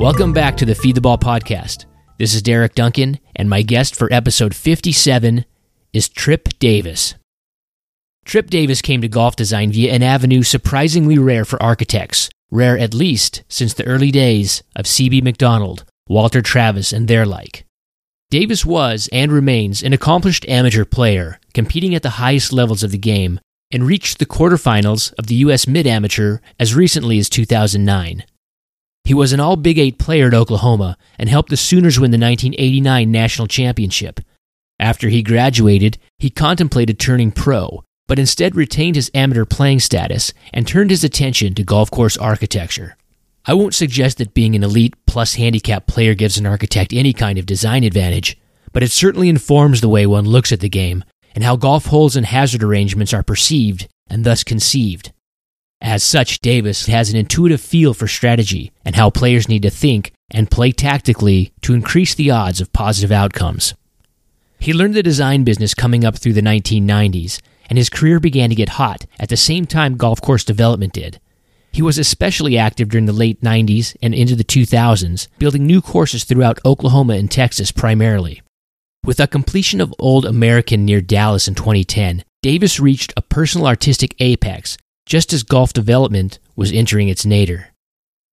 Welcome back to the Feed the Ball podcast. This is Derek Duncan, and my guest for episode 57 is Trip Davis. Trip Davis came to golf design via an avenue surprisingly rare for architects, rare at least since the early days of C.B. Macdonald, Walter Travis, and their like. Davis was and remains an accomplished amateur player, competing at the highest levels of the game, and reached the quarterfinals of the U.S. Mid Amateur as recently as 2009. He was an all Big Eight player at Oklahoma and helped the Sooners win the 1989 national championship. After he graduated, he contemplated turning pro, but instead retained his amateur playing status and turned his attention to golf course architecture. I won't suggest that being an elite plus handicap player gives an architect any kind of design advantage, but it certainly informs the way one looks at the game and how golf holes and hazard arrangements are perceived and thus conceived. As such, Davis has an intuitive feel for strategy and how players need to think and play tactically to increase the odds of positive outcomes. He learned the design business coming up through the 1990s, and his career began to get hot at the same time golf course development did. He was especially active during the late 90s and into the 2000s, building new courses throughout Oklahoma and Texas primarily. With the completion of Old American near Dallas in 2010, Davis reached a personal artistic apex just as golf development was entering its nadir.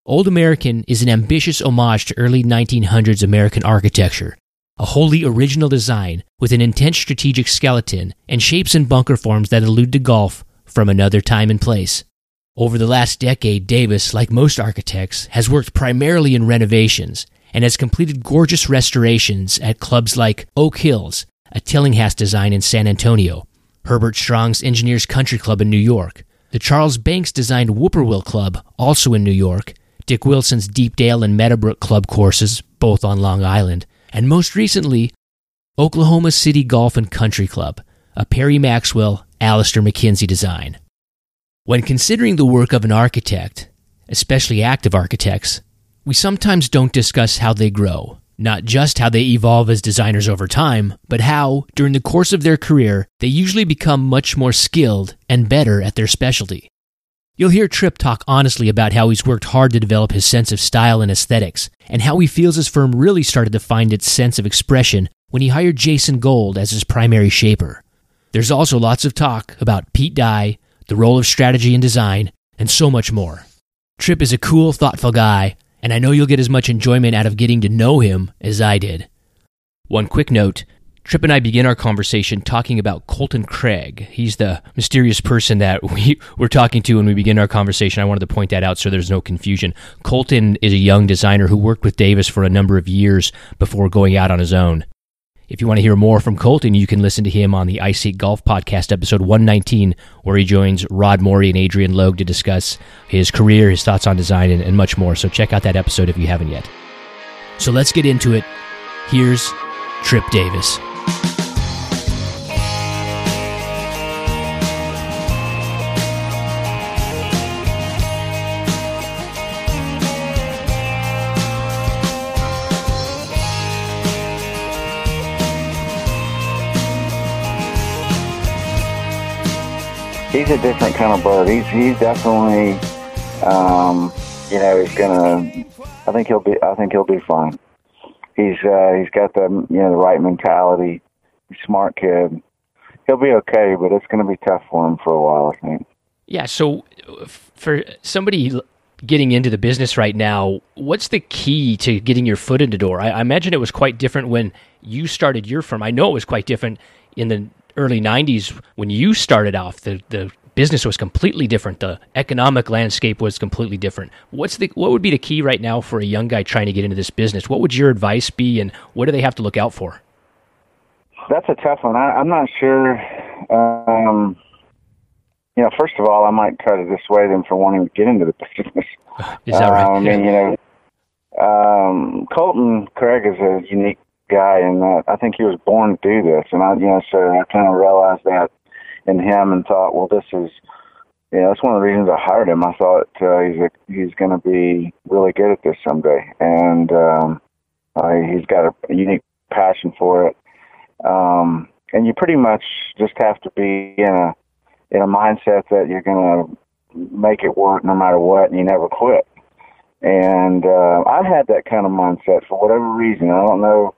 Old American is an ambitious homage to early 1900s American architecture, a wholly original design with an intense strategic skeleton and shapes and bunker forms that allude to golf from another time and place. Over the last decade, Davis, like most architects, has worked primarily in renovations and has completed gorgeous restorations at clubs like Oak Hills, a Tillinghast design in San Antonio, Herbert Strong's Engineers Country Club in New York, the Charles Banks designed Whippoorwill Club, also in New York, Dick Wilson's Deepdale and Meadowbrook Club courses, both on Long Island, and most recently, Oklahoma City Golf and Country Club, a Perry Maxwell, Alister MacKenzie design. When considering the work of an architect, especially active architects, we sometimes don't discuss how they grow, not just how they evolve as designers over time, but how, during the course of their career, they usually become much more skilled and better at their specialty. You'll hear Trip talk honestly about how he's worked hard to develop his sense of style and aesthetics, and how he feels his firm really started to find its sense of expression when he hired Jason Gold as his primary shaper. There's also lots of talk about Pete Dye, the role of strategy and design, and so much more. Trip is a cool, thoughtful guy, and I know you'll get as much enjoyment out of getting to know him as I did. One quick note Trip and I begin our conversation talking about Colton Craig. He's the mysterious person that we were talking to when we begin our conversation. I wanted to point that out so there's no confusion. Colton is a young designer who worked with Davis for a number of years before going out on his own. If you want to hear more from Colton, you can listen to him on the iSeek Golf Podcast, episode 119, where he joins Rod Morri and Adrian Logue to discuss his career, his thoughts on design, and, and much more. So check out that episode if you haven't yet. So let's get into it. Here's Trip Davis. He's a different kind of bird. He's he's definitely, um, you know, he's gonna. I think he'll be. I think he'll be fine. He's uh, he's got the you know the right mentality. He's smart kid. He'll be okay, but it's to be tough for him for a while. I think. Yeah. So for somebody getting into the business right now, what's the key to getting your foot in the door? I, I imagine it was quite different when you started your firm. I know it was quite different in the early 90s when you started off the, the business was completely different. The economic landscape was completely different. What's the what would be the key right now for a young guy trying to get into this business? What would your advice be and what do they have to look out for? That's a tough one. I, am not sure um, you know first of all i might try to dissuade them from wanting to get into the business. Is that right? I mean you know um, colton craig is a unique guy, and uh, I think he was born to do this. And I, you know, so I kind of realized that in him, and thought, well, this is, you know, that's one of the reasons I hired him. I thought uh, he's a, he's going to be really good at this someday, and um, uh, he's got a, unique passion for it. Um, and you pretty much just have to be in a in a mindset that you're going to make it work no matter what, and you never quit. And uh, I had that kind of mindset for whatever reason. I don't know,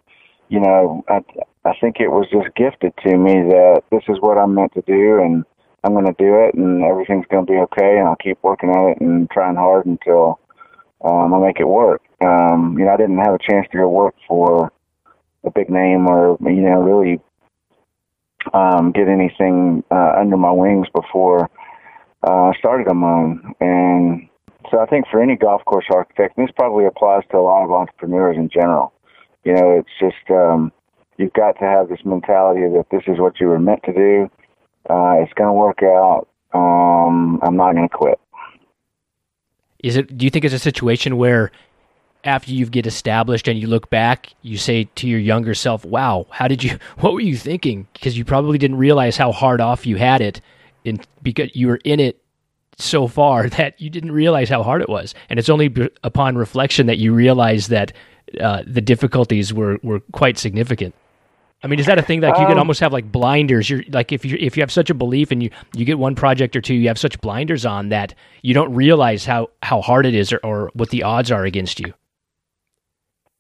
you know, I, I think it was just gifted to me that this is what I'm meant to do and I'm going to do it and everything's going to be okay and I'll keep working at it and trying hard until um, I make it work. Um, you know, I didn't have a chance to go work for a big name or, you know, really um, get anything uh, under my wings before uh, I started on my. And so I think for any golf course architect, and this probably applies to a lot of entrepreneurs in general, you know, it's just um, you've got to have this mentality that this is what you were meant to do. Uh, it's going to work out. Um, I'm not going to quit. Is it? Do you think it's a situation where after you get established and you look back, you say to your younger self, "Wow, how did you? What were you thinking?" Because you probably didn't realize how hard off you had it, in because you were in it so far that you didn't realize how hard it was. And it's only b- upon reflection that you realize that uh, the difficulties were were quite significant. I mean, is that a thing that like you can um, almost have like blinders? You're like if you if you have such a belief and you you get one project or two, you have such blinders on that you don't realize how how hard it is or, or what the odds are against you.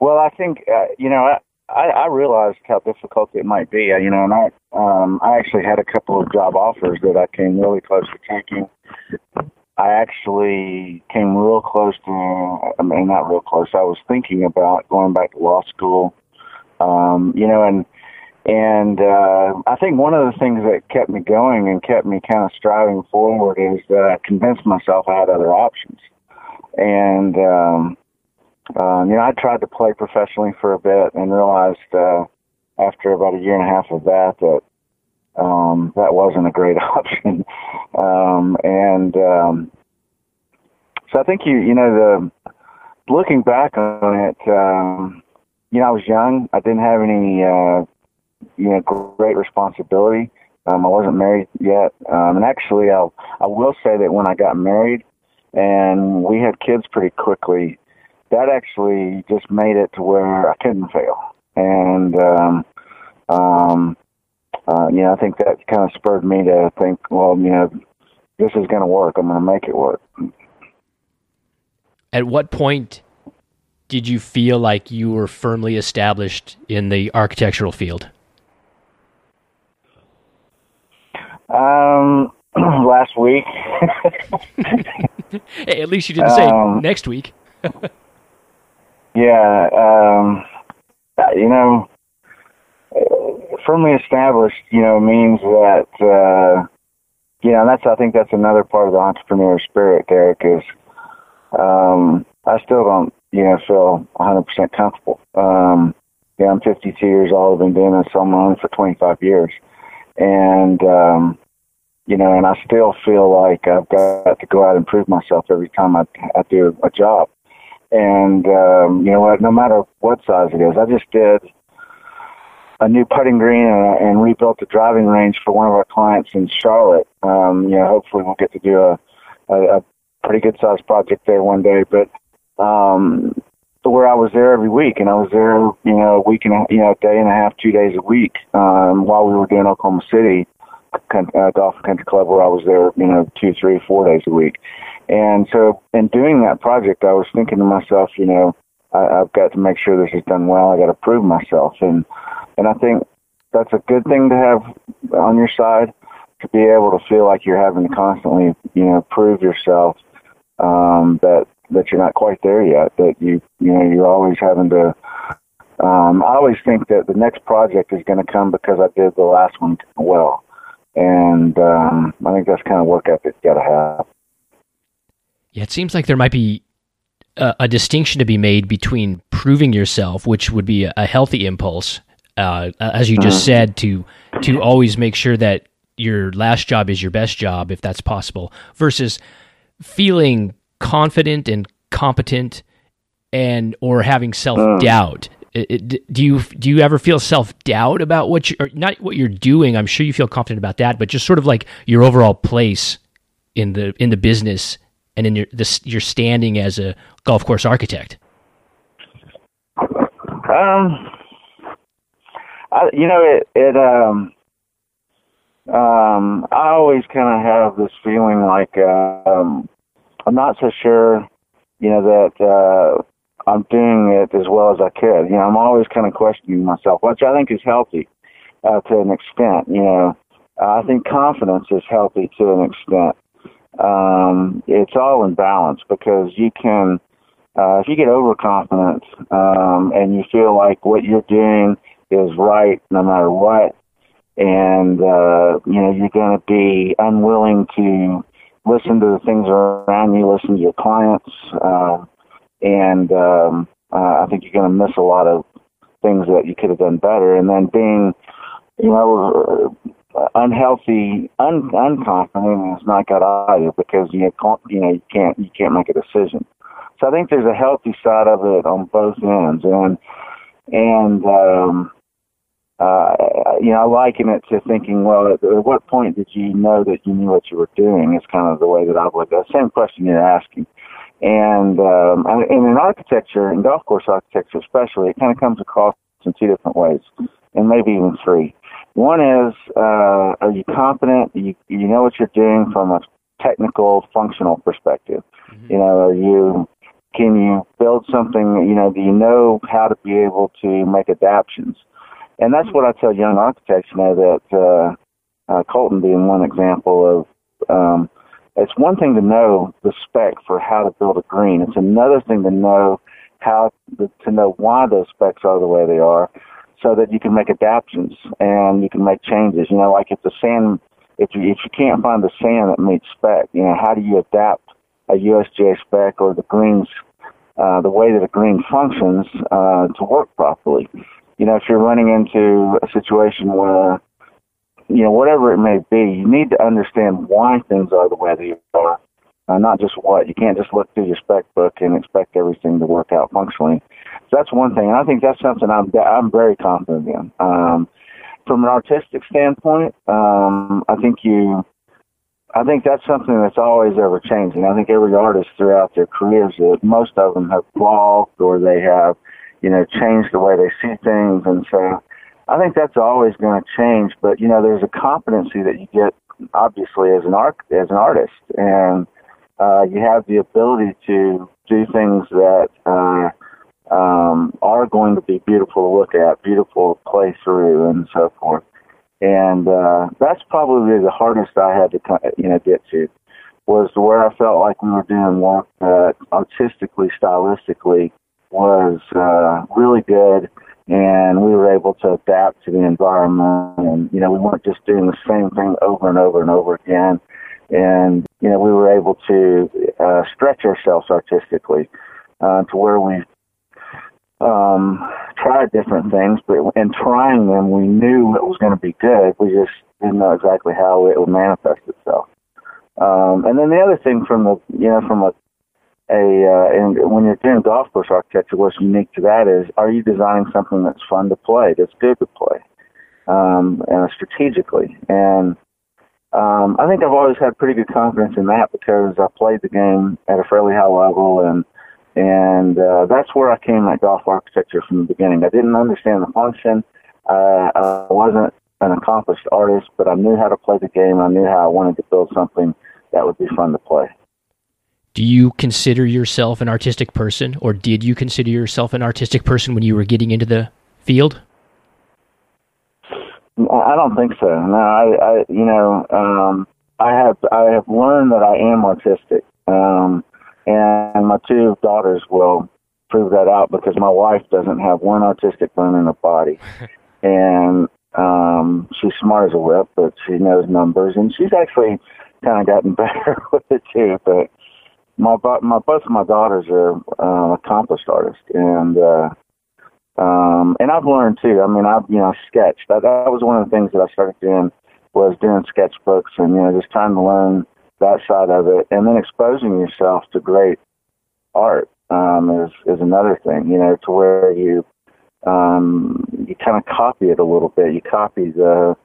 Well, I think uh, you know I, I realized how difficult it might be. You know, and I um, I actually had a couple of job offers that I came really close to taking. I actually came real close to, I mean, not real close. I was thinking about going back to law school. Um, you know, and and uh, I think one of the things that kept me going and kept me kind of striving forward is that I convinced myself I had other options. And, um, uh, you know, I tried to play professionally for a bit and realized uh, after about a year and a half of that that um, that wasn't a great option. um, and um, so I think you, you know, the looking back on it, um, you know, I was young. I didn't have any uh, you know great responsibility. Um, I wasn't married yet, um, and actually, I I will say that when I got married and we had kids pretty quickly, that actually just made it to where I couldn't fail. And um, um, uh, you know, I think that kind of spurred me to think, well, you know, this is going to work. I'm going to make it work. At what point did you feel like you were firmly established in the architectural field? Um, last week. hey, at least you didn't say um, next week. yeah, um, you know, firmly established, you know, means that, uh, you know, that's, I think that's another part of the entrepreneur spirit, Derek, is, um, I still don't, you know, feel 100% comfortable. Um, yeah, I'm 52 years old. I've been doing this on my own for 25 years and um, you know, and I still feel like I've got to go out and prove myself every time I, I do a job. And um, you know what? No matter what size it is, I just did a new putting green and, and rebuilt the driving range for one of our clients in Charlotte. Um, you know, hopefully we'll get to do a, a, a pretty good sized project there one day. But um, where I was there every week, and I was there, you know, a week and a, you know, a day and a half, two days a week, um, while we were doing Oklahoma City uh, Golf Country Club, where I was there, you know, two, three, four days a week. And so, in doing that project, I was thinking to myself, you know, I, I've got to make sure this is done well. I got to prove myself, and and I think that's a good thing to have on your side to be able to feel like you're having to constantly, you know, prove yourself um, that that you're not quite there yet. That you you know you're always having to. Um, I always think that the next project is going to come because I did the last one well, and um, I think that's kind of work ethic you got to have. Yeah, it seems like there might be a, a, distinction to be made between proving yourself, which would be a, a healthy impulse, uh, as you just mm-hmm. said, to to always make sure that your last job is your best job, if that's possible, versus feeling confident and competent and or having self doubt. Mm. Do you do you ever feel self doubt about what you or not what you're doing? I'm sure you feel confident about that, but just sort of like your overall place in the in the business and in your this your standing as a golf course architect. Um, I, you know it it um um I always kind of have this feeling like um I'm not so sure you know, that uh, I'm doing it as well as I could. You know, I'm always kind of questioning myself, which I think is healthy uh, to an extent. You know, I think confidence is healthy to an extent. Um, it's all in balance because you can, uh, if you get overconfident um, and you feel like what you're doing is right no matter what, and uh, you know you're going to be unwilling to listen to the things around you, listen to your clients, uh, and um, uh, I think you're going to miss a lot of things that you could have done better. And then being, you know, uh, unhealthy, un, unconfident is not good either because you can't, you know you can't you can't make a decision. So I think there's a healthy side of it on both ends, and and um, uh, you know, I liken it to thinking, well, at, at what point did you know that you knew what you were doing? Is kind of the way that I would. The same question you're asking. And, um, and in architecture, in golf course architecture especially, it kind of comes across in two different ways, and maybe even three. One is, uh, are you confident? You you know what you're doing from a technical, functional perspective. Mm-hmm. You know, are you can you build something? You know, do you know how to be able to make adaptations? And that's what I tell young architects. You know that uh, uh, Colton being one example of um, it's one thing to know the spec for how to build a green. It's another thing to know how to know why those specs are the way they are, so that you can make adaptations and you can make changes. You know, like if the sand, if you if you can't find the sand that meets spec, you know, how do you adapt a USGA spec or the greens, uh, the way that a green functions uh, to work properly? You know, if you're running into a situation where you know, whatever it may be, you need to understand why things are the way they are, uh, not just what. You can't just look through your spec book and expect everything to work out functionally. So that's one thing, and I think that's something I'm I'm very confident in. Um, from an artistic standpoint, um, I think you, I think that's something that's always ever changing. I think every artist throughout their careers, uh, most of them have evolved or they have, you know, changed the way they see things, and so I think that's always going to change, but you know, there's a competency that you get obviously as an art as an artist, and uh, you have the ability to do things that uh, um, are going to be beautiful to look at, beautiful to play through, and so forth. And uh, that's probably the hardest I had to you know get to was where I felt like we were doing work that artistically, stylistically was uh, really good. And we were able to adapt to the environment and you know we weren't just doing the same thing over and over and over again. And you know we were able to uh, stretch ourselves artistically uh, to where we um, tried different things but in trying them we knew it was going to be good we just didn't know exactly how it would manifest itself um, and then the other thing from the you know from a a uh, and when you're doing golf course architecture, what's unique to that is, are you designing something that's fun to play, that's good to play, um, and strategically? And um, I think I've always had pretty good confidence in that because I played the game at a fairly high level, and and uh, that's where I came at golf architecture from the beginning. I didn't understand the function. Uh, I wasn't an accomplished artist, but I knew how to play the game. I knew how I wanted to build something that would be fun to play. Do you consider yourself an artistic person, or did you consider yourself an artistic person when you were getting into the field? I don't think so. No, I, I you know, um, I have I have learned that I am artistic, um, and my two daughters will prove that out because my wife doesn't have one artistic bone in her body, and um, she's smart as a whip, but she knows numbers, and she's actually kind of gotten better with it too. But my my both of my daughters are uh, accomplished artists, and uh, um, and I've learned too. I mean, I've you know sketched. That, that was one of the things that I started doing was doing sketchbooks and you know just trying to learn that side of it, and then exposing yourself to great art um, is is another thing. You know, to where you um, you kind of copy it a little bit. You copy the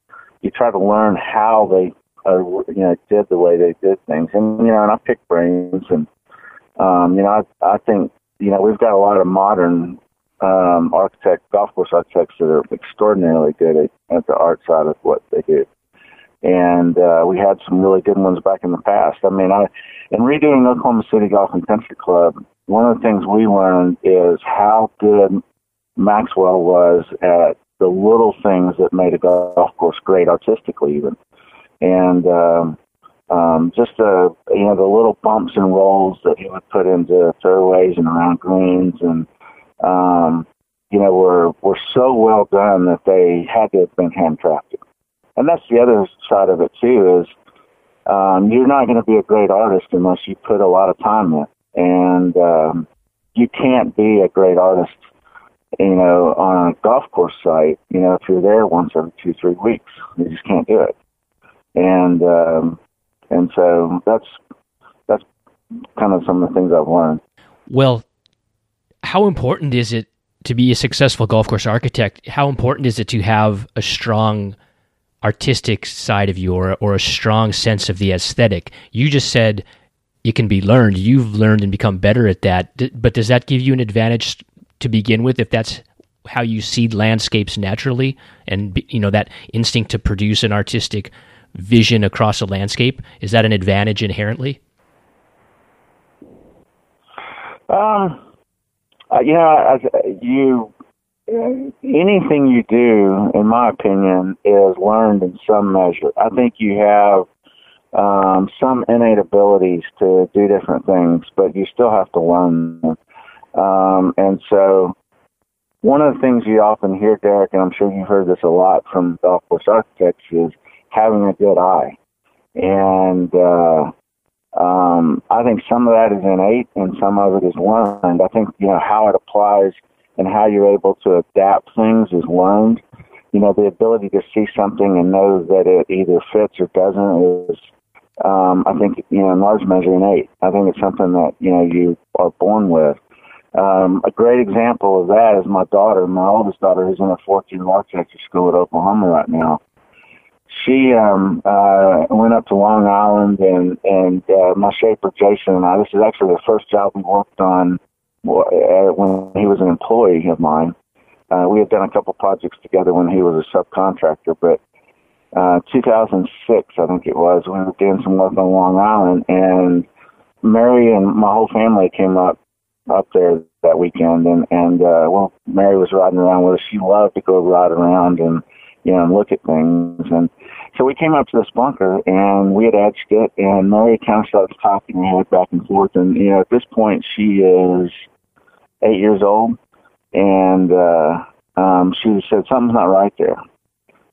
you try to learn how they uh, you know did the way they did things, and you know, and I pick brains, and um, you know, I I think you know we've got a lot of modern um, architect golf course architects that are extraordinarily good at, at the art side of what they do. And uh, we had some really good ones back in the past. I mean, I in redoing Oklahoma City Golf and Country Club, one of the things we learned is how good Maxwell was at the little things that made a golf course great artistically, even, and um, um, just the you know the little bumps and rolls that he would put into fairways and around greens, and um, you know were were so well done that they had to have been handcrafted. And that's the other side of it too is um, you're not going to be a great artist unless you put a lot of time in, and um, you can't be a great artist you know, on a golf course site, you know, if you're there once every two, three weeks, you just can't do it. And um, and so that's that's kind of some of the things I've learned. Well, how important is it to be a successful golf course architect? How important is it to have a strong artistic side of you or or a strong sense of the aesthetic? You just said it can be learned. You've learned and become better at that. But does that give you an advantage to begin with if that's how you seed landscapes naturally and you know that instinct to produce an artistic vision across a landscape is that an advantage inherently um uh, you know you anything you do in my opinion is learned in some measure i think you have um, some innate abilities to do different things but you still have to learn um, and so, one of the things you often hear, Derek, and I'm sure you've heard this a lot from golf architects, is having a good eye. And uh, um, I think some of that is innate and some of it is learned. I think, you know, how it applies and how you're able to adapt things is learned. You know, the ability to see something and know that it either fits or doesn't is, um, I think, you know, in large measure innate. I think it's something that, you know, you are born with. Um, a great example of that is my daughter, my oldest daughter, who's in a fourth year architecture school at Oklahoma right now. She um, uh, went up to Long Island, and and uh, my shaper Jason and I. This is actually the first job we worked on when he was an employee of mine. Uh, we had done a couple projects together when he was a subcontractor, but uh, 2006, I think it was, we were doing some work on Long Island, and Mary and my whole family came up up there that weekend, and and uh, well, Mary was riding around with us. She loved to go ride around and you know and look at things, and so we came up to this bunker and we had edged it, and Mary kind of starts talking her head back and forth, and you know at this point she is eight years old, and uh, um, she said something's not right there.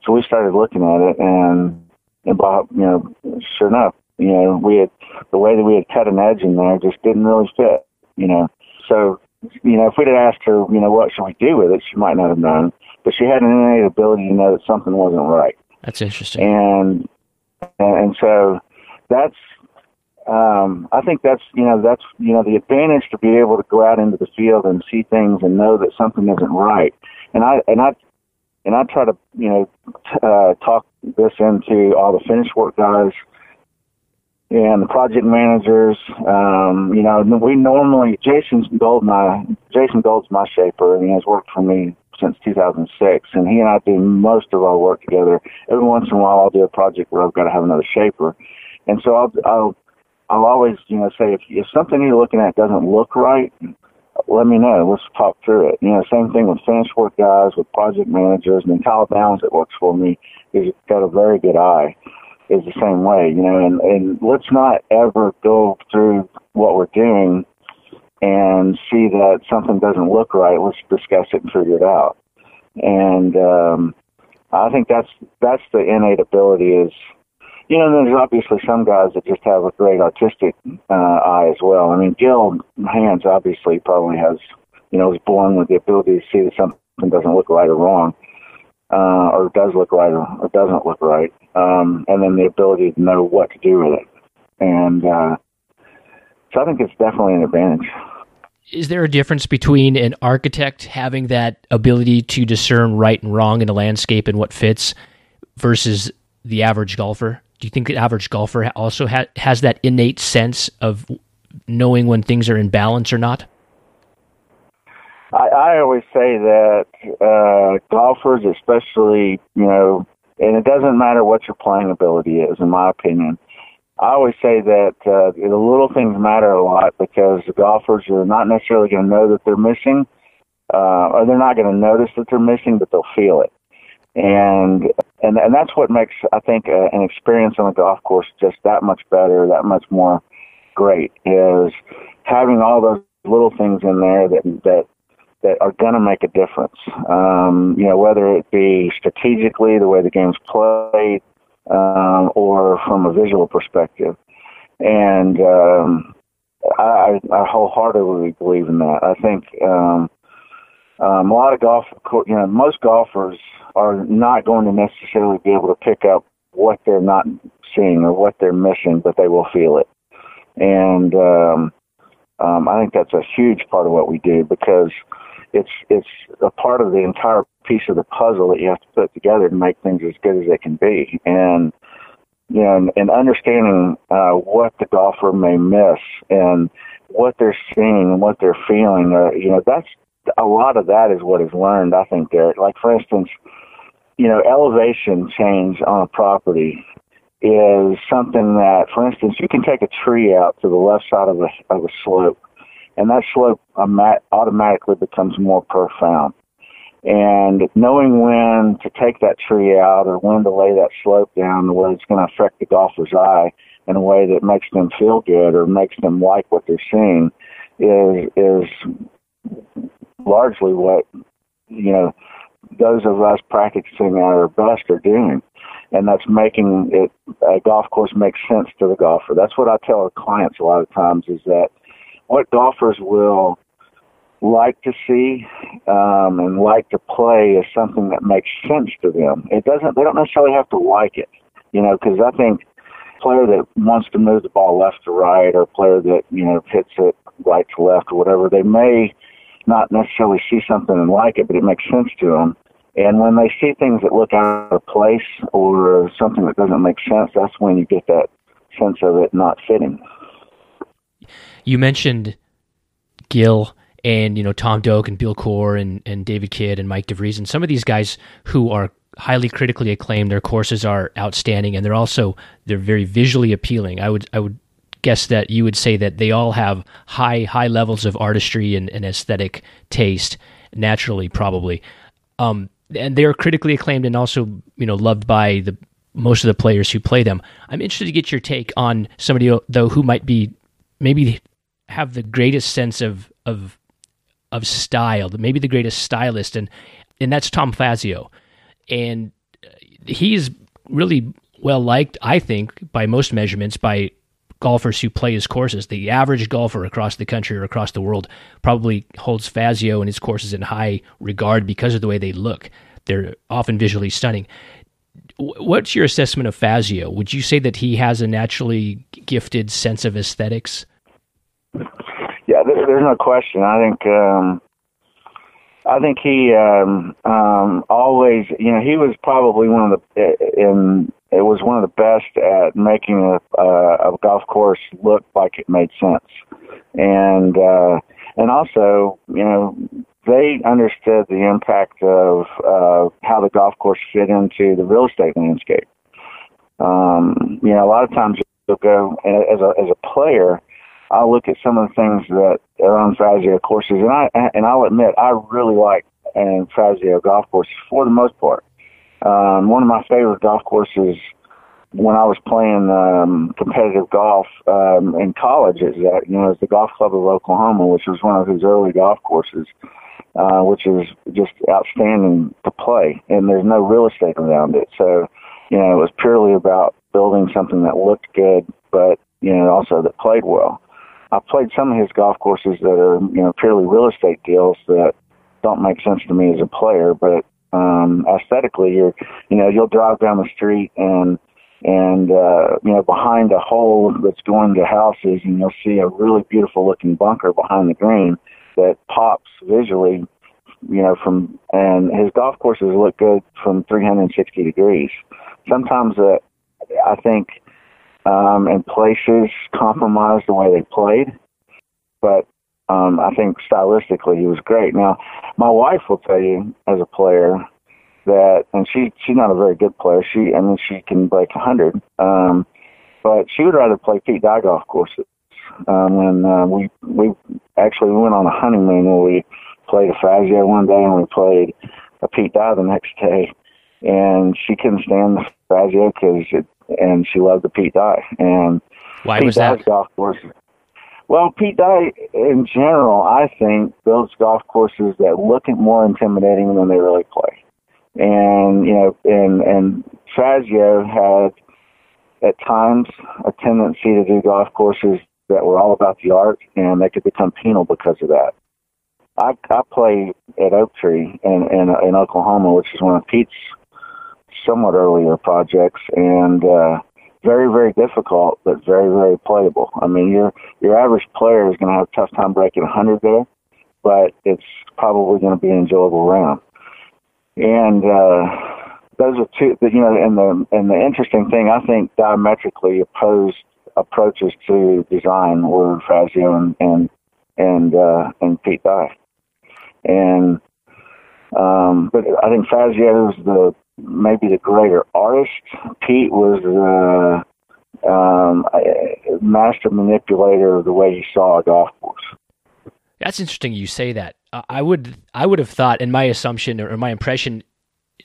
So we started looking at it, and and Bob, you know, sure enough, you know, we had the way that we had cut an edge in there just didn't really fit, you know. So, you know, if we'd have asked her, you know, what should we do with it, she might not have known. But she had an innate ability to know that something wasn't right. That's interesting. And and so that's um, I think that's you know that's you know the advantage to be able to go out into the field and see things and know that something isn't right. And I and I and I try to you know t- uh, talk this into all the finish work guys and the project managers. Um, you know, we normally Jason Gold, my Jason Gold's my shaper, and he has worked for me since 2006, and he and I do most of our work together. Every once in a while, I'll do a project where I've got to have another shaper, and so I'll I'll I'll always you know say if if something you're looking at doesn't look right. Let me know. Let's talk through it. You know, same thing with finish work guys, with project managers, and then Kyle Downs that works for me. He's got a very good eye is the same way, you know, and, and let's not ever go through what we're doing and see that something doesn't look right. Let's discuss it and figure it out. And um, I think that's that's the innate ability is, you know, there's obviously some guys that just have a great artistic uh, eye as well. I mean, Gil Hanse obviously probably has, you know, was born with the ability to see that something doesn't look right or wrong uh, or does look right or, or doesn't look right, um, and then the ability to know what to do with it. And uh, so I think it's definitely an advantage. Is there a difference between an architect having that ability to discern right and wrong in a landscape and what fits versus the average golfer? Do you think the average golfer also ha- has that innate sense of knowing when things are in balance or not? I, I always say that uh, golfers, especially, you know, and it doesn't matter what your playing ability is, in my opinion. I always say that uh, the little things matter a lot because the golfers are not necessarily going to know that they're missing, uh, or they're not going to notice that they're missing, but they'll feel it. And and and that's what makes I think uh, an experience on a golf course just that much better, that much more great. Is having all those little things in there that that that are going to make a difference. Um, you know, whether it be strategically, the way the game's played, um, or from a visual perspective. And um, I, I wholeheartedly believe in that. I think um, um, a lot of golf, you know, most golfers are not going to necessarily be able to pick up what they're not seeing or what they're missing, but they will feel it. And um, um, I think that's a huge part of what we do because it's it's a part of the entire piece of the puzzle that you have to put together to make things as good as they can be. And you know, and, and understanding uh, what the golfer may miss and what they're seeing and what they're feeling, uh, you know, that's a lot of that is what is learned. I think, Derek. Like for instance, you know, elevation change on a property is something that, for instance, you can take a tree out to the left side of a of a slope, and that slope automatically becomes more profound. And knowing when to take that tree out or when to lay that slope down, the way it's going to affect the golfer's eye in a way that makes them feel good or makes them like what they're seeing, is is largely what you know those of us practicing our best are doing. And that's making it a golf course make sense to the golfer. That's what I tell our clients a lot of times is that what golfers will like to see um, and like to play is something that makes sense to them. It doesn't. They don't necessarily have to like it, you know, because I think player that wants to move the ball left to right or a player that you know hits it right to left or whatever, they may not necessarily see something and like it, but it makes sense to them. And when they see things that look out of place or something that doesn't make sense, that's when you get that sense of it not fitting. You mentioned Gil and you know Tom Doak and Bill Coore and, and David Kidd and Mike DeVries and some of these guys who are highly critically acclaimed. Their courses are outstanding and they're also they're very visually appealing. I would I would guess that you would say that they all have high high levels of artistry and, and aesthetic taste naturally probably. Um, and they're critically acclaimed and also you know loved by the most of the players who play them. I'm interested to get your take on somebody though who might be maybe have the greatest sense of of of style, maybe the greatest stylist, and and that's Tom Fazio, and he's really well liked, I think, by most measurements by golfers who play his courses. The average golfer across the country or across the world probably holds Fazio and his courses in high regard because of the way they look. They're often visually stunning. What's your assessment of Fazio? Would you say that he has a naturally gifted sense of aesthetics? Yeah, there's no question. I think um, I think he um, um, always, you know, he was probably one of the in it was one of the best at making a, a, a golf course look like it made sense, and uh, and also, you know, they understood the impact of uh, how the golf course fit into the real estate landscape. Um, you know, a lot of times you'll go as a as a player I'll look at some of the things that are on Fazio courses, and I and I'll admit I really like and Fazio golf courses for the most part. Um, one of my favorite golf courses when I was playing um, competitive golf um, in college is that you know is the Golf Club of Oklahoma, which was one of his early golf courses, uh, which is just outstanding to play, and there's no real estate around it, so you know it was purely about building something that looked good, but you know also that played well. I've played some of his golf courses that are, you know, purely real estate deals that don't make sense to me as a player, but um aesthetically you're you know, you'll drive down the street and and uh you know, behind a hole that's going to houses and you'll see a really beautiful looking bunker behind the green that pops visually, you know, from and his golf courses look good from 360 degrees. Sometimes uh, I think um, and places compromised the way they played. But um, I think stylistically he was great. Now, my wife will tell you as a player that, and she she's not a very good player. She I mean she can break a hundred. Um, but she would rather play Pete Dye golf courses. Um, and uh, we we actually went on a honeymoon where we played a Fazio one day and we played a Pete Dye the next day, and she couldn't stand the Fazio because it, and she loved the Pete Dye and why Pete was Dye's that? golf course. Well, Pete Dye, in general, I think builds golf courses that look more intimidating than they really play. And you know, and and Fazio had at times a tendency to do golf courses that were all about the art, and they could become penal because of that. I I play at Oak Tree in in, in Oklahoma, which is one of Pete's somewhat earlier projects, and uh, very very difficult, but very very playable. I mean, your your average player is going to have a tough time breaking 100 there, but it's probably going to be an enjoyable round. And uh, those are two, you know, and the and the interesting thing, I think, diametrically opposed approaches to design were Fazio and and and uh, and Pete Dye. And um, but I think Fazio is the maybe the greater artist. Pete was the um, master manipulator of the way he saw a golf course. That's interesting. You say that. I would I would have thought, and my assumption or my impression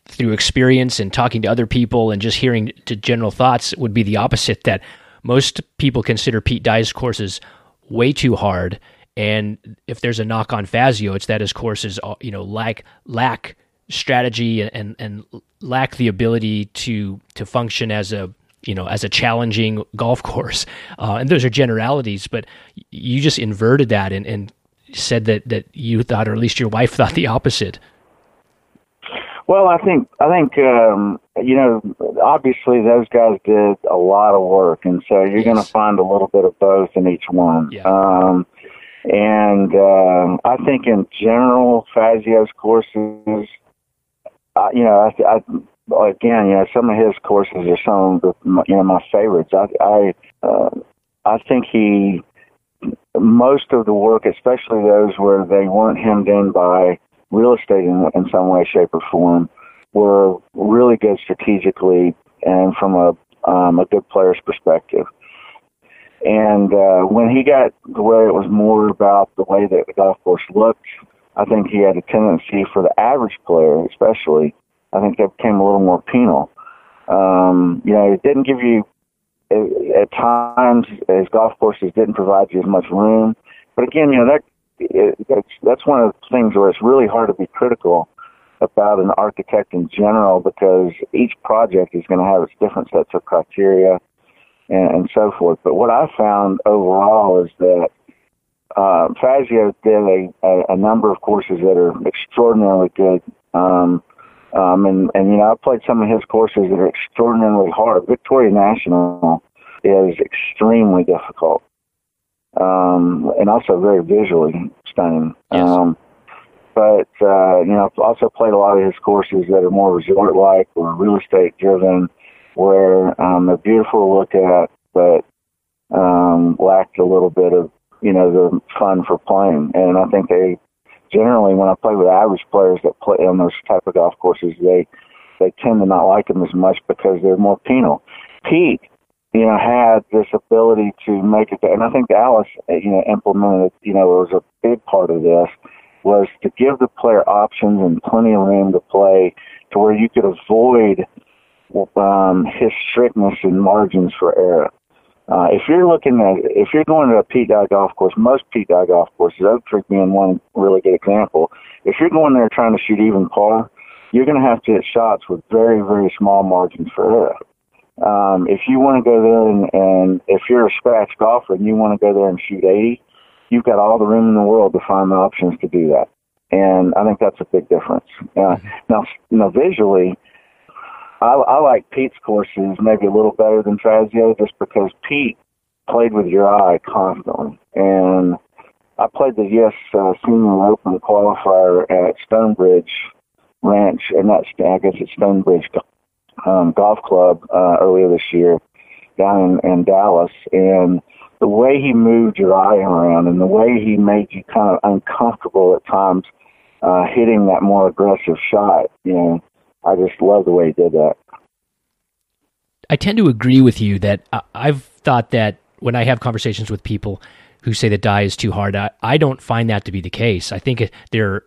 through experience and talking to other people and just hearing to general thoughts would be the opposite. That most people consider Pete Dye's courses way too hard, and if there's a knock on Fazio, it's that his courses uh, you know lack lack strategy and, and, and lack the ability to to function as a you know as a challenging golf course. Uh, and those are generalities, but you just inverted that and, and said that that you thought, or at least your wife thought, the opposite. Well, I think I think um, you know obviously those guys did a lot of work, and so you're yes. going to find a little bit of both in each one. Yeah. Um, and uh, I think in general, Fazio's courses, uh, you know, I, I, again, you know, some of his courses are some of the, you know my favorites. I I uh, I think he most of the work, especially those where they weren't hemmed in by real estate in, in some way, shape, or form, were really good strategically and from a um, a good player's perspective. And uh, when he got to where it was more about the way that the golf course looked, I think he had a tendency for the average player, especially. I think that became a little more penal. Um, you know, it didn't give you at times his golf courses didn't provide you as much room. But again, you know that that's that's one of the things where it's really hard to be critical about an architect in general because each project is going to have its different sets of criteria and, and so forth. But what I found overall is that uh, Fazio did a, a, a number of courses that are extraordinarily good. Um, um, and, and, you know, I played some of his courses that are extraordinarily hard. Victoria National is extremely difficult. Um, and also very visually stunning. Yes. Um, but, uh, you know, I've also played a lot of his courses that are more resort like or real estate driven, where um, they're beautiful to look at, but um, lacked a little bit of, you know, the fun for playing. And I think they generally when I play with average players that play on those type of golf courses, they they tend to not like them as much because they're more penal. Pete, you know, had this ability to make it, and I think Alice, you know, implemented, you know, it was a big part of this, was to give the player options and plenty of room to play to where you could avoid um, his strictness and margins for error. Uh, if you're looking at, if you're going to a Pete Dye golf course, most Pete Dye golf courses, Oak Tree being one really good example, if you're going there trying to shoot even par, you're going to have to hit shots with very, very small margins for error. Um, if you want to go there and, and if you're a scratch golfer and you want to go there and shoot 80, you've got all the room in the world to find the options to do that. And I think that's a big difference. Uh, now, now visually, I, I like Pete's courses maybe a little better than Fazio just because Pete played with your eye constantly. And I played the Yes uh, Senior Open qualifier at Stonebridge Ranch, and that's I guess it's Stonebridge um, Golf Club uh, earlier this year down in, in Dallas, and the way he moved your eye around and the way he made you kind of uncomfortable at times uh, hitting that more aggressive shot, you know, I just love the way he did that. I tend to agree with you that I've thought that when I have conversations with people who say that Dye is too hard, I, I don't find that to be the case. I think there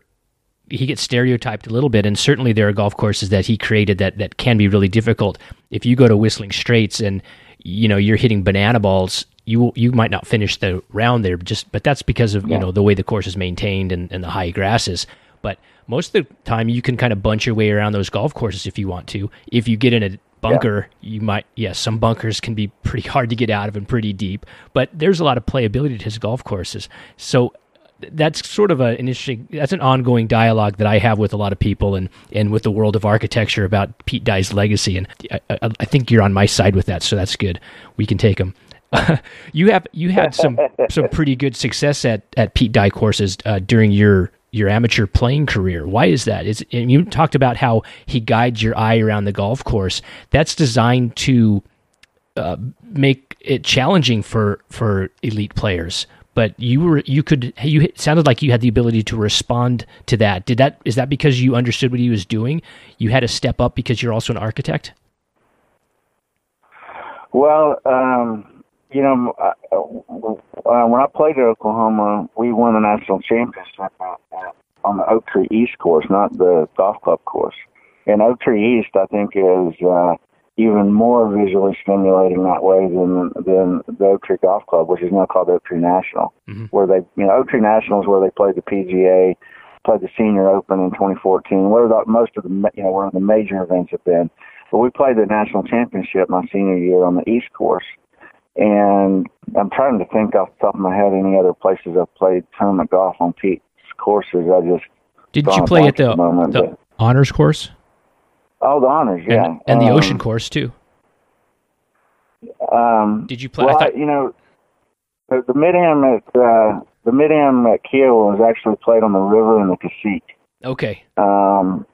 he gets stereotyped a little bit, and certainly there are golf courses that he created that that can be really difficult. If you go to Whistling Straits and you know you're hitting banana balls, you you might not finish the round there. Just but that's because of yeah. you know the way the course is maintained and, and the high grasses. But most of the time, you can kind of bunch your way around those golf courses if you want to. If you get in a bunker, yeah. you might yes, yeah, some bunkers can be pretty hard to get out of and pretty deep. But there's a lot of playability to his golf courses. So that's sort of a, an interesting that's an ongoing dialogue that I have with a lot of people and and with the world of architecture about Pete Dye's legacy and I, I, I think you're on my side with that so that's good we can take them you have you had some some pretty good success at at Pete Dye courses uh, during your your amateur playing career why is that is and you talked about how he guides your eye around the golf course that's designed to uh, make it challenging for for elite players but you were you could you sounded like you had the ability to respond to that. Did that is that because you understood what he was doing? You had to step up because you're also an architect. Well, um, you know, uh, uh, when I played at Oklahoma, we won the national championship on the Oak Tree East course, not the golf club course. And Oak Tree East, I think, is uh, even more visually stimulating that way than than the Oak Tree Golf Club, which is now called Oak Tree National, mm-hmm. where they you know Oak Tree National is where they played the PGA, played the Senior Open in 2014, where the, most of the you know where the major events have been. But we played the national championship my senior year on the East course, and I'm trying to think off the top of my head any other places I've played tournament golf on Pete's courses. I just didn't you play at the, the, moment, the honors course? Oh, the honors, yeah, and, and the um, ocean course too. Um, Did you play? Well, thought... you know, the, the mid am at uh, the mid am at Kiawah was actually played on the river in the Cassique. Okay. Um,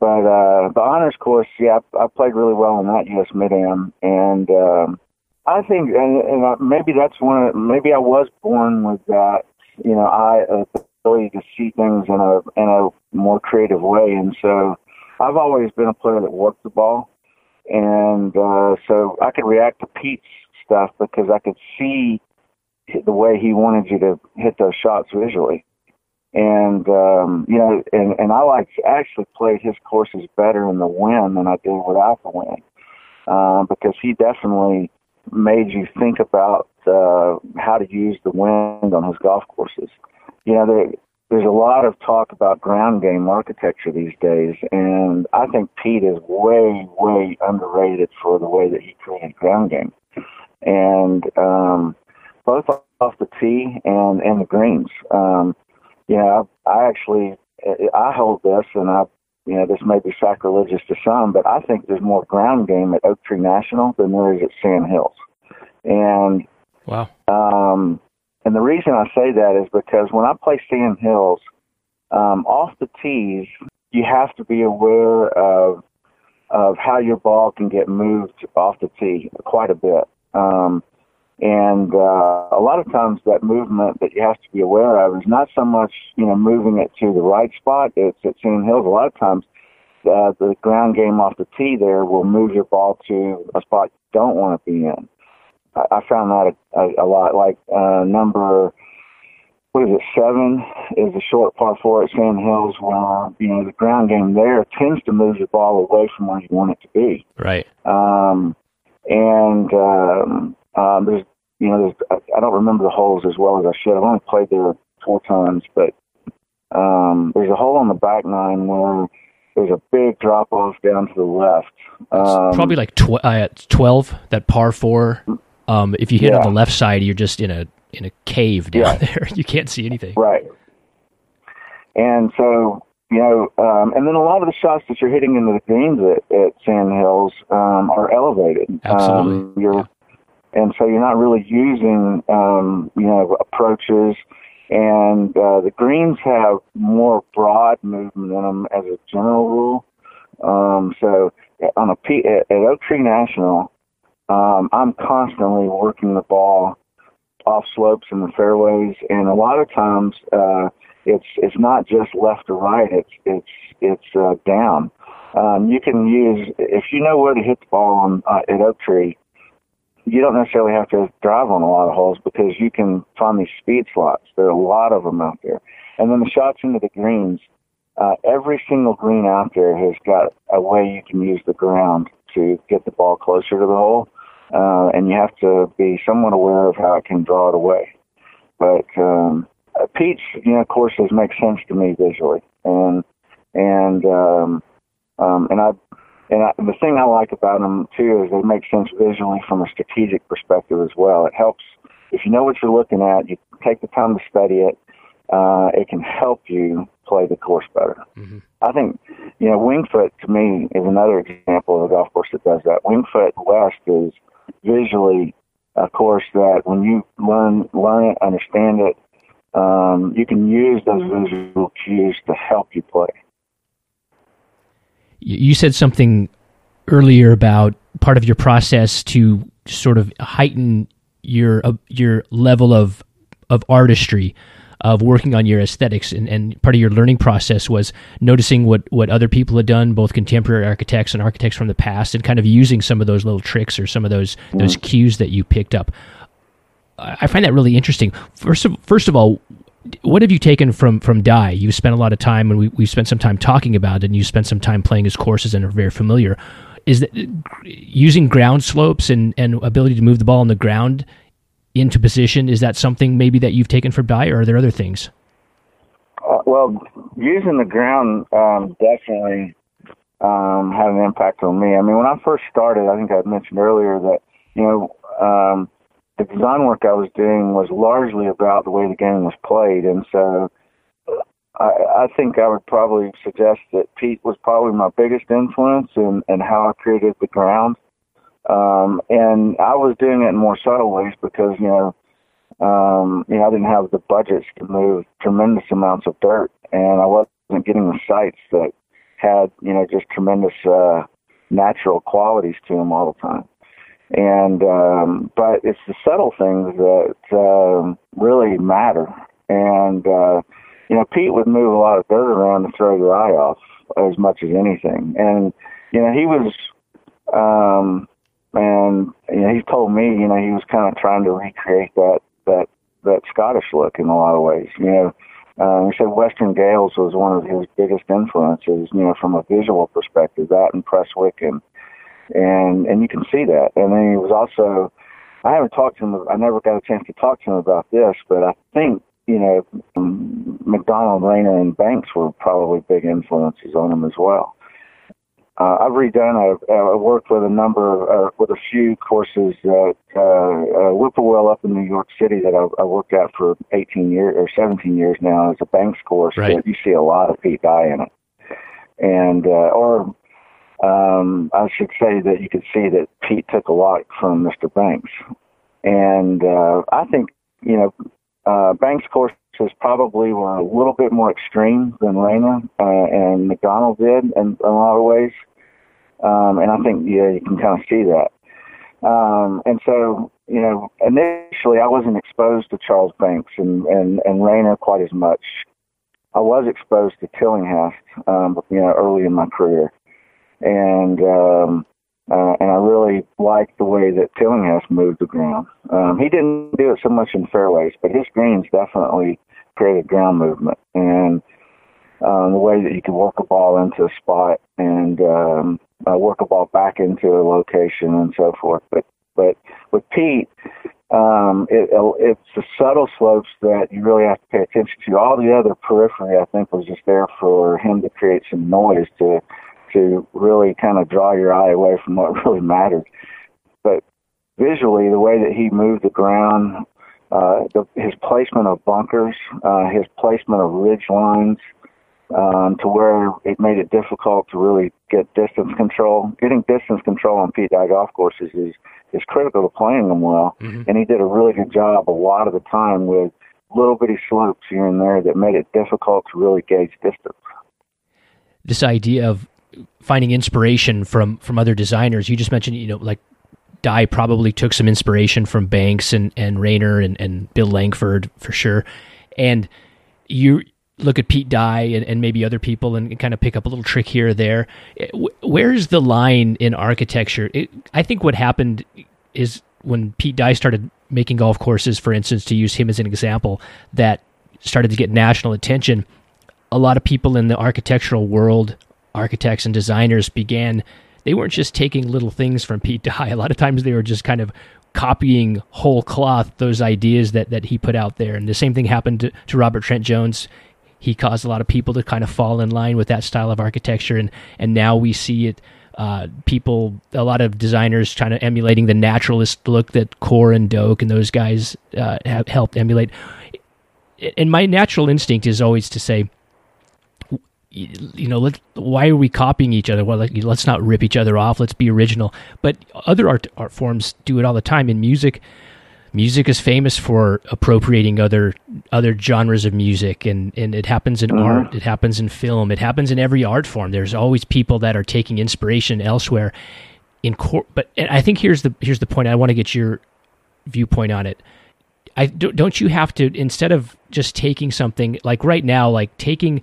but uh, the honors course, yeah, I, I played really well in that U.S. mid am, and um, I think, and, and uh, maybe that's one. Maybe I was born with that, you know, I uh, ability to see things in a in a more creative way, and so I've always been a player that worked the ball, and uh, so I could react to Pete's stuff because I could see the way he wanted you to hit those shots visually. And um, you know, and and I like actually played his courses better in the wind than I did without the wind, uh, because he definitely made you think about uh, how to use the wind on his golf courses. You know, there, there's a lot of talk about ground game architecture these days, and I think Pete is way, way underrated for the way that he created ground game, and um, both off the tee and and the greens. Um, you know, I actually I hold this, and I, you know, this may be sacrilegious to some, but I think there's more ground game at Oak Tree National than there is at Sand Hills, and wow. Um, and the reason I say that is because when I play Sand Hills, um, off the tees, you have to be aware of of how your ball can get moved off the tee quite a bit. Um, and uh, a lot of times that movement that you have to be aware of is not so much, you know, moving it to the right spot. It's at Sand Hills. A lot of times uh, the ground game off the tee there will move your ball to a spot you don't want to be in. I, found that a, a, a lot. Like uh, number what is it, seven is the short par four at Sand Hills where, you know, the ground game there tends to move your ball away from where you want it to be. Right. Um, and um, um, there's, you know, there's, I don't remember the holes as well as I should. I've only played there four times, but um, there's a hole on the back nine where there's a big drop off down to the left. Um, probably like tw- uh, 12, that par four um, if you hit yeah. on the left side, you're just in a in a cave down yeah. there. You can't see anything. Right. And so you know, um, and then a lot of the shots that you're hitting into the greens at, at Sand Hills um, are elevated. Absolutely. Um, you're, yeah. And so you're not really using, um, you know, approaches. And uh, the greens have more broad movement in them as a general rule. Um, so on a P, at, at Oak Tree National, um, I'm constantly working the ball off slopes in the fairways, and a lot of times uh, it's it's not just left or right; it's it's it's uh, down. um, you can use if you know where to hit the ball on uh, at Oak Tree. You don't necessarily have to drive on a lot of holes because you can find these speed slots. There are a lot of them out there, and then the shots into the greens. Uh, every single green out there has got a way you can use the ground to get the ball closer to the hole, uh, and you have to be somewhat aware of how it can draw it away. But um, Pete's, you know, courses make sense to me visually, and and um, um, and I and I, the thing I like about them too is they make sense visually from a strategic perspective as well. It helps if you know what you're looking at. You take the time to study it. Uh, it can help you play the course better. Mm-hmm. I think, you know, Winged Foot to me is another example of a golf course that does that. Winged Foot West is visually a course that when you learn learn it, understand it, um, you can use those visual cues to help you play. You said something earlier about part of your process to sort of heighten your uh, your level of of artistry of working on your aesthetics and, and part of your learning process was noticing what, what other people had done, both contemporary architects and architects from the past, and kind of using some of those little tricks or some of those mm. those cues that you picked up. I find that really interesting. First of first of all, what have you taken from from Dye? You spent a lot of time, and we we spent some time talking about it, and you spent some time playing his courses and are very familiar. Is that using ground slopes and and ability to move the ball on the ground into position. Is that something maybe that you've taken from Dye, or are there other things? Uh, well, using the ground um, definitely um, had an impact on me. I mean, when I first started, I think I mentioned earlier that you know um, the design work I was doing was largely about the way the game was played, and so I, I think I would probably suggest that Pete was probably my biggest influence in, in how I created the ground. Um, and I was doing it in more subtle ways because, you know, um, you know, I didn't have the budgets to move tremendous amounts of dirt and I wasn't getting the sites that had, you know, just tremendous, uh, natural qualities to them all the time. And, um, but it's the subtle things that, um, really matter. And, uh, you know, Pete would move a lot of dirt around to throw your eye off as much as anything. And, you know, he was, um, and you know, he told me, you know, he was kind of trying to recreate that that that Scottish look in a lot of ways. You know, uh, he said Western Gailes was one of his biggest influences. You know, from a visual perspective, that and Prestwick, and and and you can see that. And then he was also, I haven't talked to him. I never got a chance to talk to him about this, but I think you know, Macdonald, Raynor, and Banks were probably big influences on him as well. Uh, I've redone. I've, I've worked with a number, of, uh, with a few courses at uh, uh, Whippoorwill up in New York City that I, I worked at for 18 years or 17 years now. It's a Banks course right. you see a lot of Pete Dye in it, and uh, or um, I should say that you could see that Pete took a lot from Mr. Banks, and uh, I think you know uh, Banks courses probably were a little bit more extreme than Raynor uh, and Macdonald did in, in a lot of ways. Um, and I think, yeah, you can kind of see that. Um, and so, you know, initially I wasn't exposed to Charles Banks and, and, and Raynor quite as much. I was exposed to Tillinghast, um, you know, early in my career. And, um, uh, and I really liked the way that Tillinghast moved the ground. Um, he didn't do it so much in fairways, but his greens definitely created ground movement. And um, the way that you could work a ball into a spot and um, uh, work a ball back into a location and so forth. But but with Pete, um, it, it's the subtle slopes that you really have to pay attention to. All the other periphery, I think, was just there for him to create some noise to to really kind of draw your eye away from what really mattered. But visually, the way that he moved the ground, uh, the, his placement of bunkers, uh, his placement of ridge lines, um, to where it made it difficult to really get distance control. Getting distance control on Pete Dye golf courses is is critical to playing them well, mm-hmm. and he did a really good job a lot of the time with little bitty slopes here and there that made it difficult to really gauge distance. This idea of finding inspiration from from other designers, you just mentioned, you know, like Dye probably took some inspiration from Banks and and Raynor and, and Bill Langford for sure, and you look at Pete Dye and, and, maybe other people and kind of pick up a little trick here or there. Where's the line in architecture? It, I think what happened is when Pete Dye started making golf courses, for instance, to use him as an example, that started to get national attention. A lot of people in the architectural world, architects and designers, began. They weren't just taking little things from Pete Dye. A lot of times they were just kind of copying whole cloth those ideas that, that he put out there. And the same thing happened to, to Robert Trent Jones he caused a lot of people to kind of fall in line with that style of architecture, and and now we see it. Uh, people, a lot of designers, trying to emulating the naturalist look that Coore and Doak and those guys uh, have helped emulate. And my natural instinct is always to say, you know, let, why are we copying each other? Well, like, let's not rip each other off. Let's be original. But other art art forms do it all the time. In music, music is famous for appropriating other other genres of music and, and it happens in mm-hmm. art it happens in film it happens in every art form there's always people that are taking inspiration elsewhere in cor- but i think here's the here's the point i want to get your viewpoint on it i don't you have to instead of just taking something like right now like taking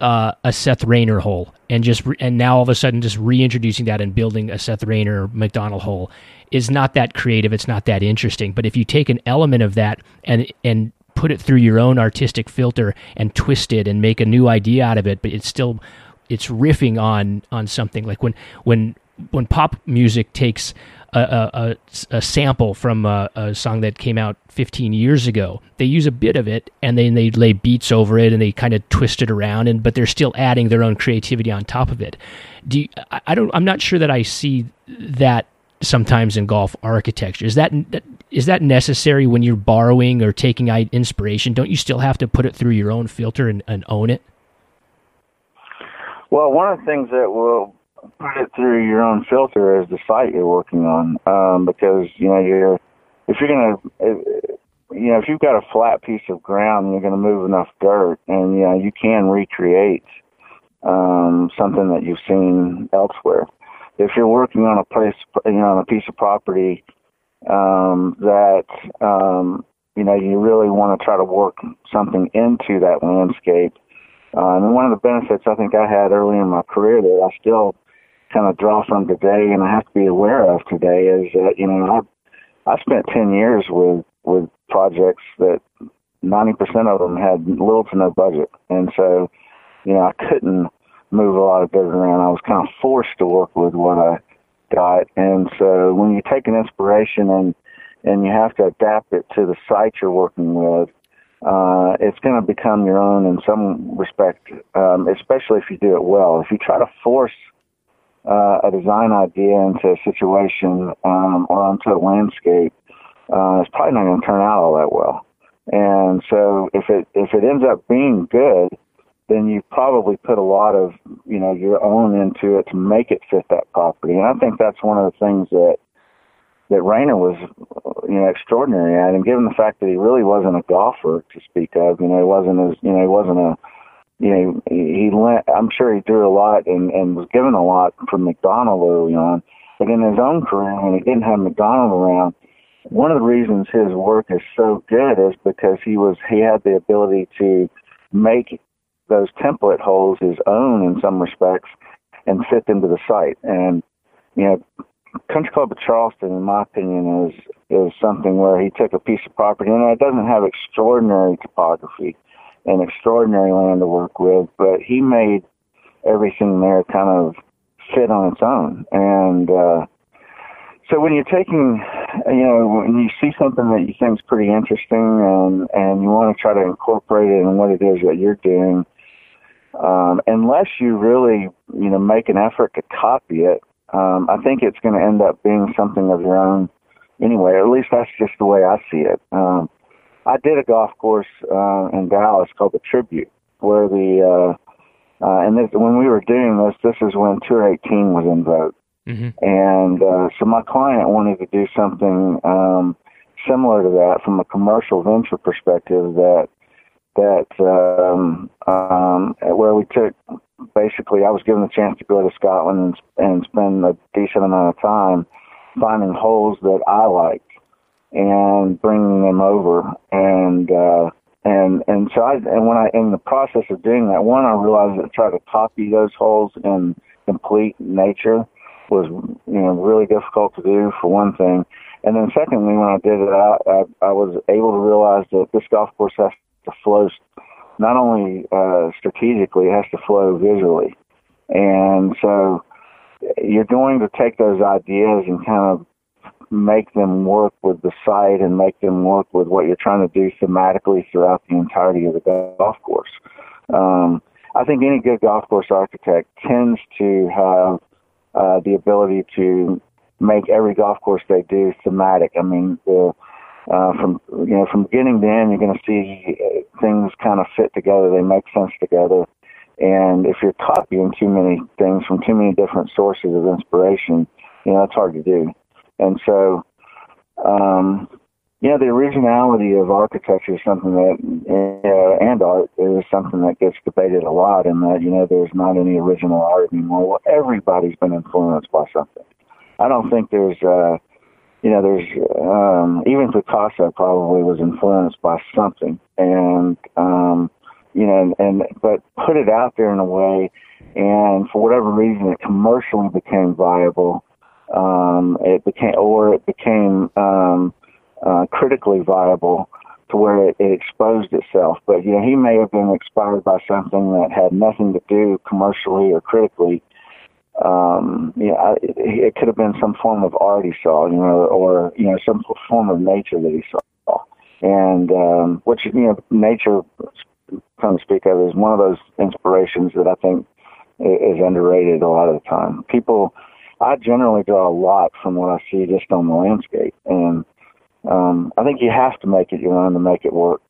uh, a Seth Raynor hole and just re- and now all of a sudden just reintroducing that and building a Seth Raynor Macdonald hole is not that creative. It's not that interesting. But if you take an element of that and and put it through your own artistic filter and twist it and make a new idea out of it, but it's still it's riffing on on something like when when when pop music takes a, a, a sample from a, a, song that came out 15 years ago. They use a bit of it and then they lay beats over it and they kind of twist it around and but they're still adding their own creativity on top of it. Do you, I, I don't I'm not sure that I see that sometimes in golf architecture. Is that is that necessary when you're borrowing or taking inspiration? Don't you still have to put it through your own filter and, and own it? Well, one of the things that will put it through your own filter as the site you're working on, um, because you know you're if you're gonna if, you know if you've got a flat piece of ground, you're gonna move enough dirt, and you know you can recreate um, something that you've seen elsewhere if you're working on a place, you know, on a piece of property um, that um, you know you really want to try to work something into that landscape. Uh, and one of the benefits I think I had early in my career that I still kind of draw from today, and I have to be aware of today, is that you know I I spent ten years with with projects that ninety percent of them had little to no budget, and so you know I couldn't move a lot of dirt around. I was kind of forced to work with what I got, and so when you take an inspiration and and you have to adapt it to the site you're working with, uh, it's going to become your own in some respect, um, especially if you do it well. If you try to force uh, a design idea into a situation um, or onto a landscape, uh, it's probably not going to turn out all that well. And so if it if it ends up being good, then you probably put a lot of you know your own into it to make it fit that property. And I think that's one of the things that that Raynor was you know extraordinary at. And given the fact that he really wasn't a golfer to speak of, you know, he wasn't as you know he wasn't a you know he, he lent, I'm sure he threw a lot and and was given a lot from Macdonald early on. But in his own career, when he didn't have Macdonald around, one of the reasons his work is so good is because he was he had the ability to make those template holes his own in some respects and fit into the site. And you know, Country Club of Charleston, in my opinion, is is something where he took a piece of property and it doesn't have extraordinary topography and extraordinary land to work with, but he made everything there kind of fit on its own. And uh, so when you're taking, you know, when you see something that you think is pretty interesting and and you want to try to incorporate it in what it is that you're doing, um, unless you really, you know, make an effort to copy it, um, I think it's going to end up being something of your own anyway. At least that's just the way I see it. Um, I did a golf course uh, in Dallas called the Tribute, where the uh, uh, and this, when we were doing this, this is when Tour 18 was in vogue, mm-hmm. and uh, so my client wanted to do something um, similar to that from a commercial venture perspective that that um, um, where we took basically I was given the chance to go to Scotland and, and spend a decent amount of time finding holes that I liked and bringing them over. And uh, and and so I and when I in the process of doing that, one I realized that trying to copy those holes in complete nature was you know really difficult to do for one thing, and then secondly, when I did it, I I, I was able to realize that this golf course has to flow not only uh, strategically, it has to flow visually, and so you're going to take those ideas and kind of make them work with the site and make them work with what you're trying to do thematically throughout the entirety of the golf course. Um, I think any good golf course architect tends to have uh, the ability to make every golf course they do thematic. I mean, the, uh, from you know from beginning to end, you're going to see uh, things kind of fit together. They make sense together. And if you're copying too many things from too many different sources of inspiration, you know, that's hard to do. And so, um, yeah, the originality of architecture is something that, uh, and art is something that gets debated a lot. And that you know, there's not any original art anymore. Well, everybody's been influenced by something. I don't think there's, uh, you know, there's um, even Picasso probably was influenced by something, and um, you know, and, and but put it out there in a way, and for whatever reason, it commercially became viable. Um, it became, or it became um, uh, critically viable to where it, it exposed itself. But you know, he may have been inspired by something that had nothing to do commercially or critically. Um, you know, I, it, it could have been some form of art he saw, you know, or you know, some form of nature that he saw, and um, which you know, nature come to speak of is one of those inspirations that I think is underrated a lot of the time. People, I generally draw a lot from what I see just on the landscape, and um, I think you have to make it your own to make it work.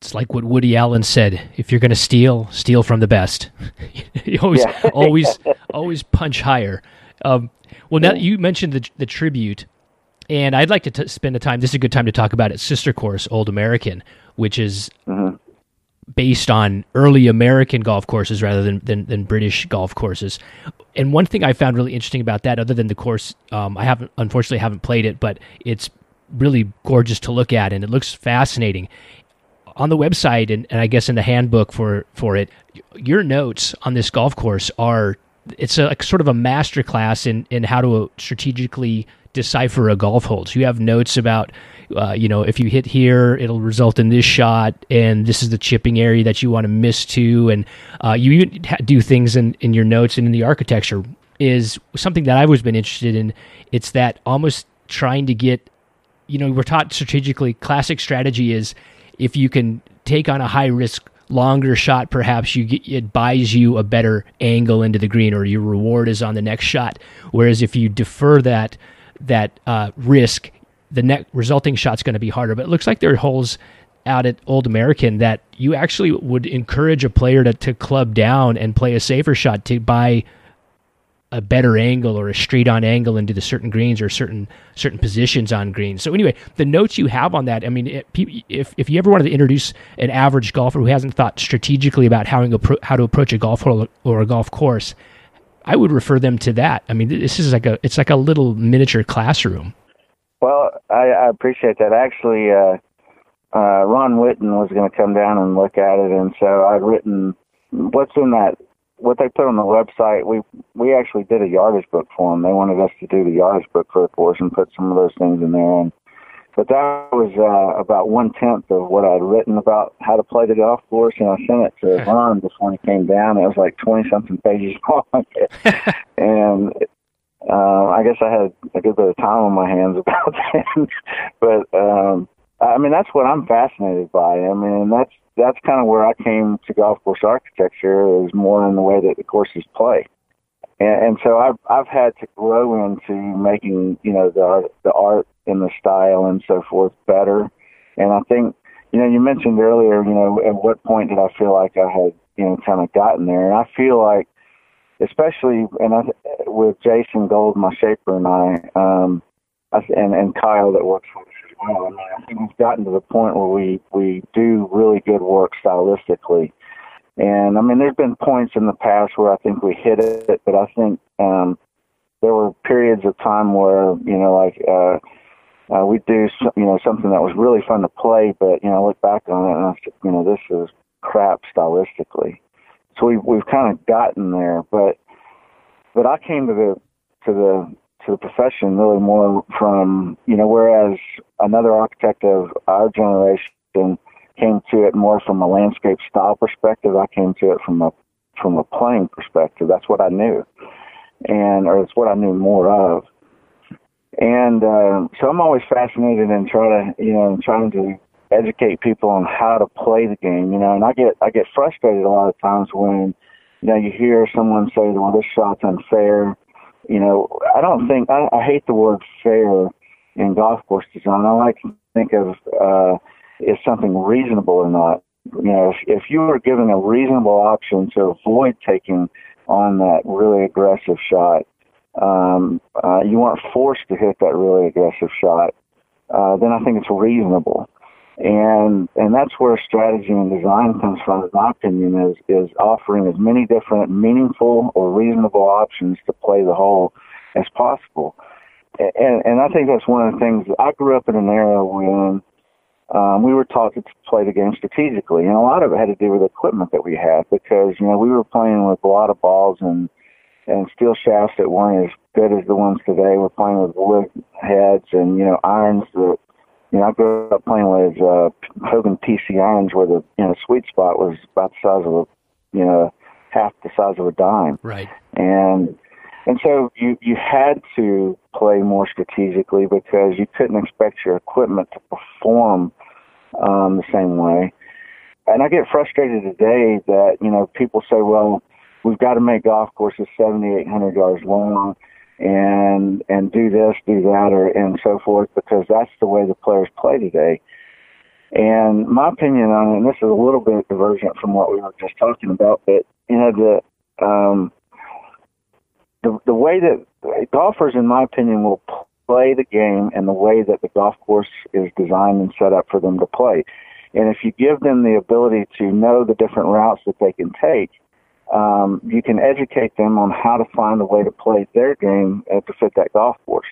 It's like what Woody Allen said: if you're going to steal, steal from the best. you always, yeah. always, always punch higher. Um, well, now you mentioned the the tribute, and I'd like to t- spend the time. This is a good time to talk about it. Sister course, Old American, which is mm-hmm. Based on early American golf courses rather than, than, than British golf courses. And one thing I found really interesting about that, other than the course, um, I haven't unfortunately haven't played it, but it's really gorgeous to look at and it looks fascinating. On the website and, and I guess in the handbook for for it, your notes on this golf course are it's a like sort of a master class in in how to strategically decipher a golf hole. So you have notes about, uh, you know, if you hit here, it'll result in this shot, and this is the chipping area that you want to miss to, and uh, you even do things in in your notes and in the architecture is something that I've always been interested in. It's that almost trying to get, you know, we're taught strategically. Classic strategy is if you can take on a high risk longer shot perhaps you get, it buys you a better angle into the green or your reward is on the next shot whereas if you defer that that uh, risk, the net resulting shot's going to be harder. But it looks like there are holes out at Old American that you actually would encourage a player to, to club down and play a safer shot to buy a better angle or a straight on angle into the certain greens or certain certain positions on greens. So anyway, the notes you have on that, I mean, if if you ever wanted to introduce an average golfer who hasn't thought strategically about how to, how to approach a golf hole or a golf course, I would refer them to that. I mean, this is like a it's like a little miniature classroom. Well, I, I appreciate that. Actually, uh, uh, Ron Whitten was going to come down and look at it, and so I've written what's in that what they put on the website. We we actually did a yardage book for them. They wanted us to do the yardage book for the course and put some of those things in there, and but that was uh, about one tenth of what I'd written about how to play the golf course, and I sent it to Ron before he came down. It was like twenty something pages long, and uh, I guess I had a good bit of time on my hands about that. but um, I mean, that's what I'm fascinated by. I mean, that's that's kind of where I came to golf course architecture is more in the way that the courses play. And, and so I've I've had to grow into making you know the the art and the style and so forth better. And I think you know you mentioned earlier you know at what point did I feel like I had you know kind of gotten there? And I feel like especially and I, with Jason Gold, my shaper, and I, um, and and Kyle that works for us as well. I mean, I think we've gotten to the point where we we do really good work stylistically and I mean, there's been points in the past where I think we hit it, but I think um, there were periods of time where you know, like uh, uh, we'd do some, you know something that was really fun to play, but you know, I look back on it and I you know, this is crap stylistically. So we've we've kind of gotten there, but but I came to the to the to the profession really more from you know whereas another architect of our generation came to it more from a landscape style perspective. I came to it from a from a playing perspective. That's what I knew, and or it's what I knew more of. And uh, so I'm always fascinated in trying to you know trying to educate people on how to play the game. You know, and I get I get frustrated a lot of times when you know you hear someone say, "Well, this shot's unfair." You know, I don't think I, I hate the word fair in golf course design. I like to think of uh, is something reasonable or not. You know, if, if you were given a reasonable option to avoid taking on that really aggressive shot, um, uh, you weren't forced to hit that really aggressive shot, uh, then I think it's reasonable. And and that's where strategy and design comes from, in my opinion, is is offering as many different meaningful or reasonable options to play the hole as possible. And and I think that's one of the things. I grew up in an era when um, we were taught to play the game strategically, and a lot of it had to do with equipment that we had because you know we were playing with a lot of balls and and steel shafts that weren't as good as the ones today. We're playing with wood heads and you know irons that you know I grew up playing with uh, Hogan PC irons where the you know sweet spot was about the size of a you know half the size of a dime. Right. And and so you you had to play more strategically because you couldn't expect your equipment to perform um, the same way. And I get frustrated today that you know people say, well, we've got to make golf courses 7,800 yards long and and do this, do that, or and so forth because that's the way the players play today. And my opinion on it, and this is a little bit divergent from what we were just talking about, but you know the um, the the way that golfers, in my opinion, will play the game and the way that the golf course is designed and set up for them to play. And if you give them the ability to know the different routes that they can take, um, you can educate them on how to find a way to play their game to fit that golf course.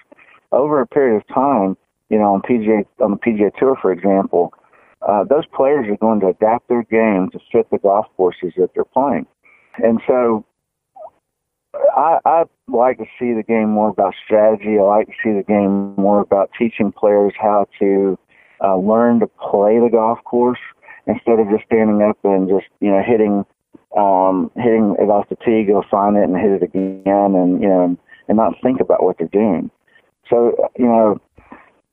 Over a period of time, you know, on PGA on the PGA Tour, for example, uh, those players are going to adapt their game to fit the golf courses that they're playing. And so I, I like to see the game more about strategy. I like to see the game more about teaching players how to uh, learn to play the golf course instead of just standing up and just you know hitting um, hitting it off the tee, go find it and hit it again, and you know and not think about what they're doing. So you know.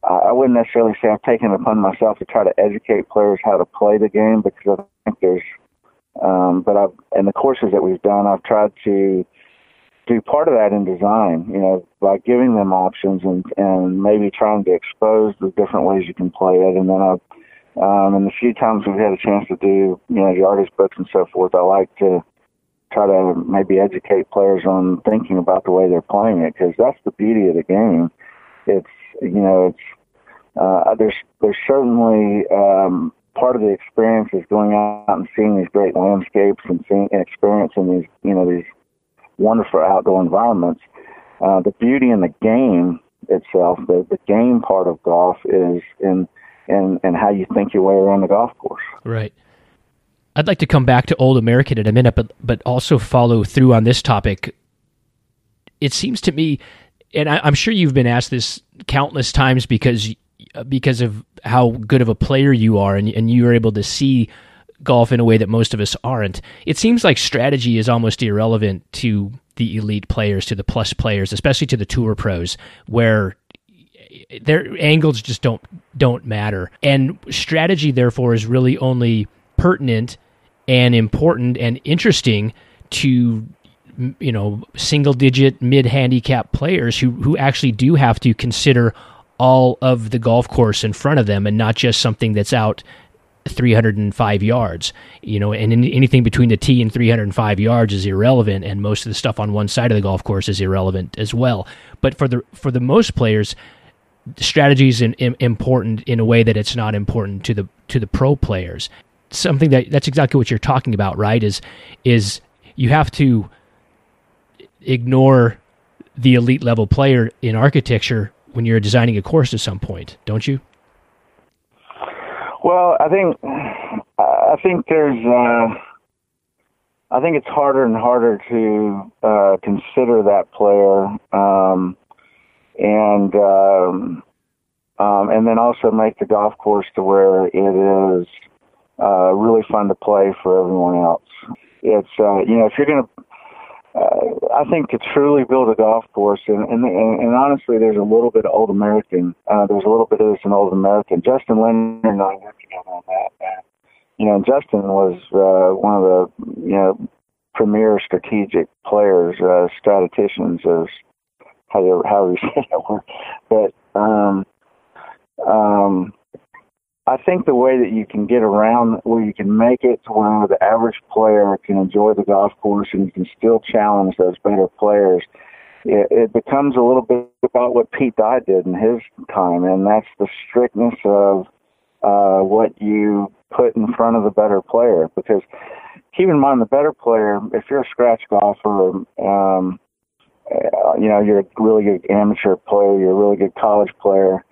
I wouldn't necessarily say I've taken it upon myself to try to educate players how to play the game because I think there's um, but I've, in the courses that we've done, I've tried to do part of that in design, you know, by giving them options and and maybe trying to expose the different ways you can play it. And then I, um, and the few times we've had a chance to do, you know, the artist books and so forth, I like to try to maybe educate players on thinking about the way they're playing it because that's the beauty of the game. It's you know, it's uh, there's there's certainly um, part of the experience is going out and seeing these great landscapes and seeing and experiencing these you know these wonderful outdoor environments. Uh, the beauty in the game itself, the, the game part of golf is in, in, in how you think your way around the golf course. Right. I'd like to come back to Old American in a minute, but but also follow through on this topic. It seems to me, and I, am sure you've been asked this countless times because because of how good of a player you are, and and you are able to see golf in a way that most of us aren't. It seems like strategy is almost irrelevant to the elite players, to the plus players, especially to the tour pros, where their angles just don't don't matter. And strategy, therefore, is really only pertinent and important and interesting to you know single digit mid handicap players who who actually do have to consider all of the golf course in front of them and not just something that's out 305 yards. You know, and anything between the tee and 305 yards is irrelevant, and most of the stuff on one side of the golf course is irrelevant as well. But for the for the most players, strategy is important in a way that it's not important to the to the pro players. Something that that's exactly what you're talking about, right? Is is you have to ignore the elite level player in architecture when you're designing a course at some point, don't you? Well, I think I think there's uh, I think it's harder and harder to uh, consider that player, um, and um, um, and then also make the golf course to where it is uh, really fun to play for everyone else. It's uh, you know if you're to uh, I think to truly build a golf course, and, and, and honestly, there's a little bit of old American. Uh, there's a little bit of this in old American. Justin Leonard and I worked together on that. And, you know, Justin was uh, one of the you know premier strategic players, uh, statisticians, as how you how you say that word. But um, um, I think the way that you can get around where you can make it to where the average player can enjoy the golf course and you can still challenge those better players, it, it becomes a little bit about what Pete Dye did in his time, and that's the strictness of uh, what you put in front of the better player. Because keep in mind, the better player, if you're a scratch golfer, um, uh, you know, you're a really good amateur player, you're a really good college player,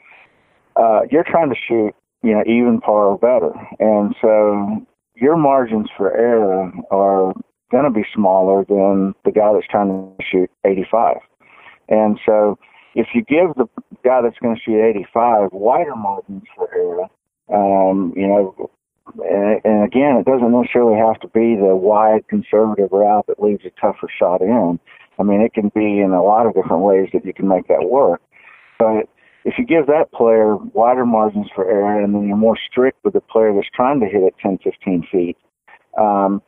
uh, you're trying to shoot you know, even par or better. And so your margins for error are going to be smaller than the guy that's trying to shoot 85. And so if you give the guy that's going to shoot 85 wider margins for error, um, you know, and, and again, it doesn't necessarily have to be the wide conservative route that leaves a tougher shot in. I mean, it can be in a lot of different ways that you can make that work. But if you give that player wider margins for error and then you're more strict with the player that's trying to hit it 10, 15 feet, um,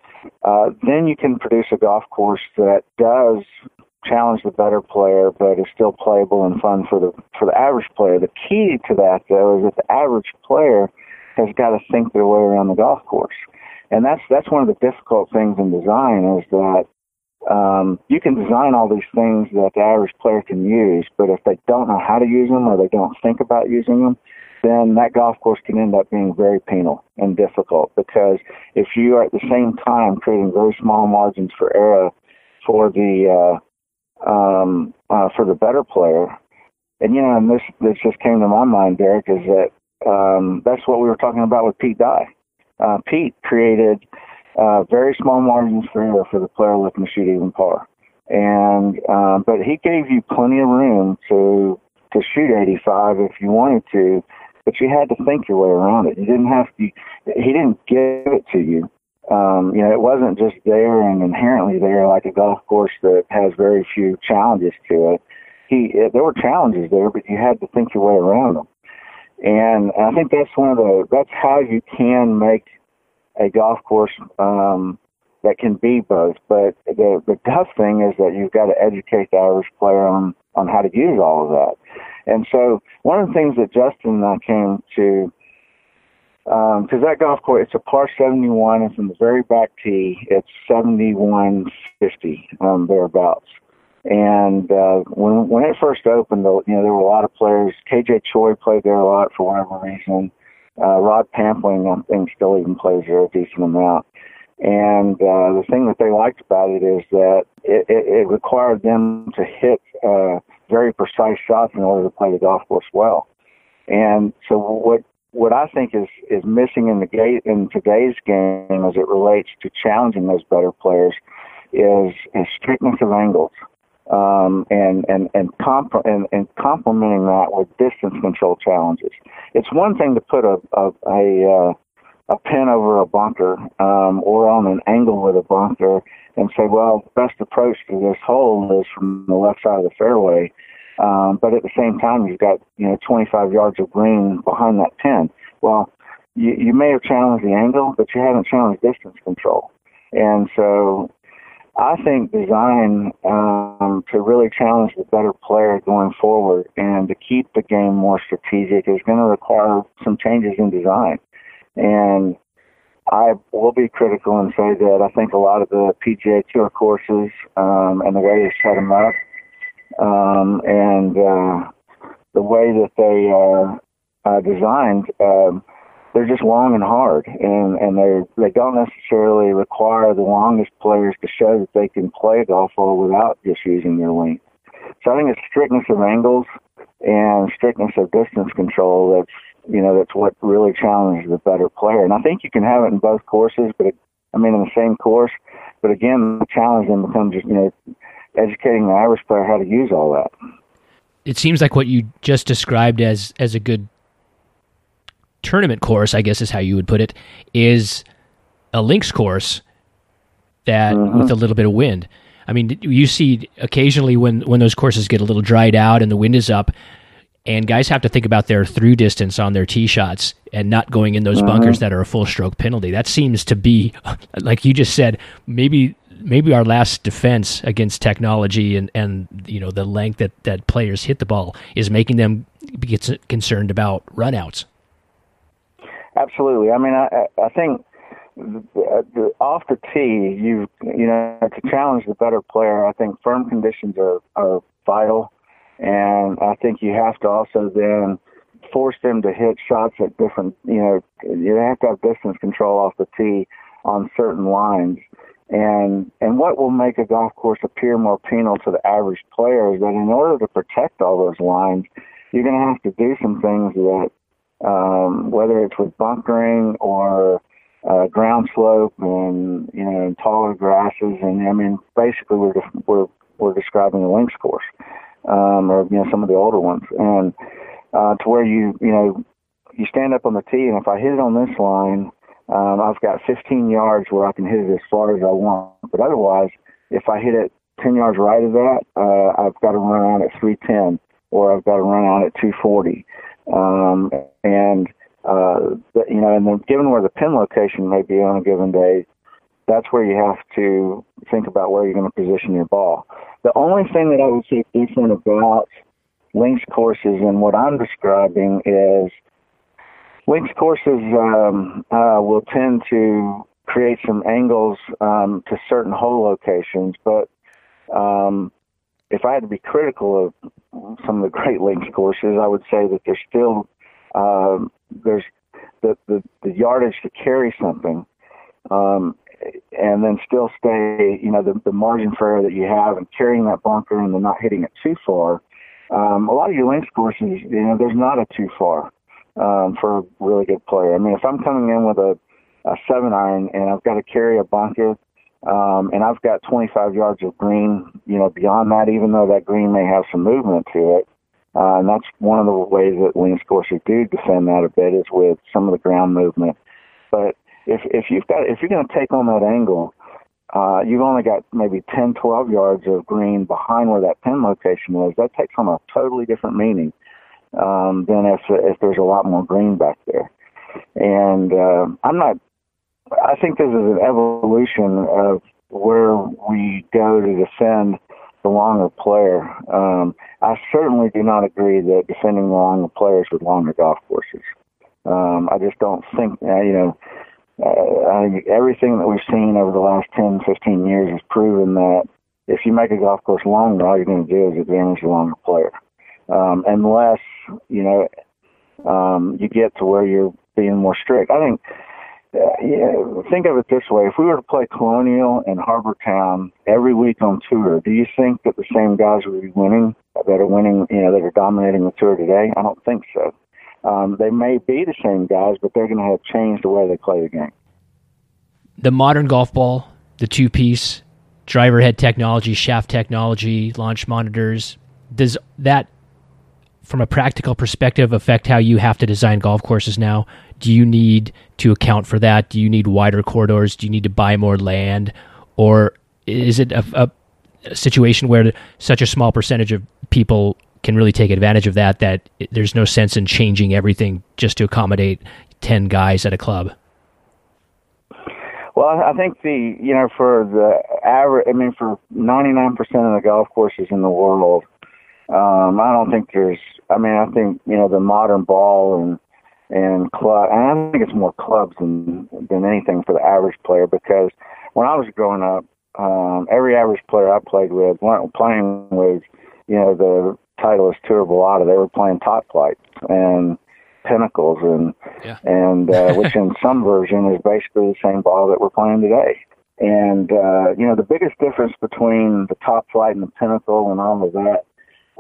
uh, then you can produce a golf course that does challenge the better player, but is still playable and fun for the for the average player. The key to that, though, is that the average player has got to think their way around the golf course, and that's that's one of the difficult things in design is that um, you can design all these things that the average player can use, but if they don't know how to use them or they don't think about using them, then that golf course can end up being very penal and difficult because if you are at the same time creating very small margins for error for the uh, um, uh, for the better player, and you know, and this this just came to my mind, Derek, is that um, that's what we were talking about with Pete Dye. Uh, Pete created uh, very small margins for error for the player looking to shoot even par. And um, but he gave you plenty of room to to shoot 85 if you wanted to, but you had to think your way around it. You didn't have to. He didn't give it to you. Um, you know, it wasn't just there and inherently there like a golf course that has very few challenges to it. He there were challenges there, but you had to think your way around them. And I think that's one of the that's how you can make a golf course um, that can be both. But the the tough thing is that you've got to educate the average player on on how to use all of that. And so one of the things that Justin and I came to because um, that golf course it's a par 71 it's in the very back tee it's 7150 um, thereabouts and uh, when when it first opened you know there were a lot of players kj choi played there a lot for whatever reason uh, Rod Pampling, I think, still even plays there a decent amount. And uh, the thing that they liked about it is that it, it, it required them to hit uh, very precise shots in order to play the golf course well. And so what what I think is is missing in the gate in today's game as it relates to challenging those better players is, is strictness of angles um, and and and, comp- and and complementing that with distance control challenges. It's one thing to put a a a, uh, a pin over a bunker um, or on an angle with a bunker and say, well, best approach to this hole is from the left side of the fairway. Um, but at the same time, you've got you know 25 yards of green behind that pin. Well, you, you may have challenged the angle, but you haven't challenged distance control. And so I think design um, to really challenge the better player going forward and to keep the game more strategic is going to require some changes in design. And I will be critical and say that I think a lot of the PGA Tour courses um, and the way they set them up um, and uh, the way that they are uh, designed um, they're just long and hard, and and they they don't necessarily require the longest players to show that they can play golf ball without just using their length. So I think it's strictness of angles and strictness of distance control. That's you know that's what really challenges the better player. And I think you can have it in both courses, but it, I mean in the same course. But again, the challenge then becomes just you know educating the average player how to use all that. It seems like what you just described as as a good tournament course, I guess is how you would put it, is a links course that mm-hmm. with a little bit of wind. I mean, you see occasionally when when those courses get a little dried out and the wind is up, and guys have to think about their through distance on their tee shots and not going in those mm-hmm. bunkers that are a full stroke penalty. That seems to be, like you just said, maybe maybe our last defense against technology and and you know the length that that players hit the ball is making them get concerned about runouts. Absolutely. I mean, I I think the, the, off the tee, you you know, to challenge the better player, I think firm conditions are are vital, and I think you have to also then force them to hit shots at different. You know, you have to have distance control off the tee on certain lines. And and what will make a golf course appear more penal to the average player is that in order to protect all those lines, you're going to have to do some things that, um, whether it's with bunkering or uh, ground slope and you know taller grasses. And I mean basically we're we're we're describing a links course um, or you know some of the older ones. And uh, to where you you know you stand up on the tee and if I hit it on this line um, I've got 15 yards where I can hit it as far as I want. But otherwise if I hit it 10 yards right of that uh, I've got to run on at 310 or I've got to run on at 240 um, and uh, you know, and given where the pin location may be on a given day, that's where you have to think about where you're going to position your ball. The only thing that I would say different about links courses and what I'm describing is links courses um, uh, will tend to create some angles um, to certain hole locations, but um, if I had to be critical of some of the great links courses, I would say that they're still um, there's the, the, the yardage to carry something, um, and then still stay, you know, the, the margin for error that you have and carrying that bunker and then not hitting it too far. Um, a lot of your links courses, you know, there's not a too far um, for a really good player. I mean, if I'm coming in with a, a seven iron and I've got to carry a bunker, um, and I've got 25 yards of green, you know, beyond that, even though that green may have some movement to it, uh, and that's one of the ways that links courses do defend that a bit is with some of the ground movement. But if if you've got if you're going to take on that angle, uh, you've only got maybe 10, 12 yards of green behind where that pin location is. That takes on a totally different meaning um, than if if there's a lot more green back there. And uh, I'm not. I think this is an evolution of where we go to defend the longer player. Um, I certainly do not agree that defending the longer players with longer golf courses. Um, I just don't think, uh, you know, uh, everything that we've seen over the last 10, 15 years has proven that if you make a golf course longer, all you're going to do is advantage the longer player. Um, unless, you know, um, you get to where you're being more strict. I think yeah, think of it this way: if we were to play Colonial and Harbour Town every week on tour, do you think that the same guys would be winning that are winning, you know, that are dominating the tour today? I don't think so. Um, they may be the same guys, but they're going to have changed the way they play the game. The modern golf ball, the two-piece driver head technology, shaft technology, launch monitors, does that from a practical perspective affect how you have to design golf courses now? Do you need to account for that? Do you need wider corridors? Do you need to buy more land? Or is it a, a, a situation where such a small percentage of people can really take advantage of that that there's no sense in changing everything just to accommodate 10 guys at a club? Well, I think the you know for the average, I mean for 99% of the golf courses in the world, um, I don't think there's. I mean, I think you know the modern ball and and club. And I think it's more clubs than than anything for the average player because when I was growing up, um, every average player I played with weren't playing with you know the Titleist Tour Balata. They were playing Top-Flites and Pinnacles and yeah. and uh, which in some version is basically the same ball that we're playing today. And uh, you know the biggest difference between the Top-Flite and the Pinnacle and all of that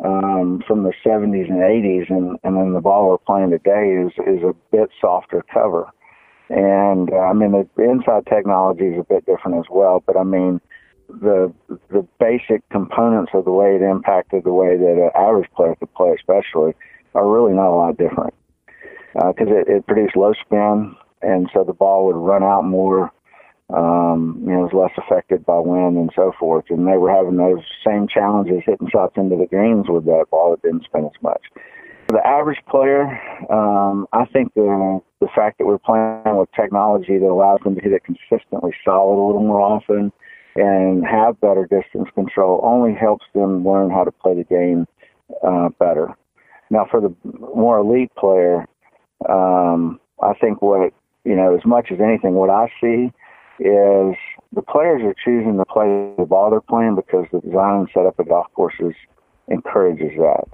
um, from the 70s and 80s, and, and then the ball we're playing today is is a bit softer cover. And uh, I mean, the inside technology is a bit different as well, but I mean, the the basic components of the way it impacted the way that an average player could play, especially, are really not a lot different. Because uh, it, it produced low spin, and so the ball would run out more. Um, you know, was less affected by wind and so forth. And they were having those same challenges hitting shots into the greens with that ball that didn't spin as much. For the average player, um, I think the the fact that we're playing with technology that allows them to hit it consistently solid a little more often and have better distance control only helps them learn how to play the game uh, better. Now, for the more elite player, um, I think what you know, as much as anything, what I see is the players are choosing to play the ball they're playing because the design and setup of golf courses encourages that.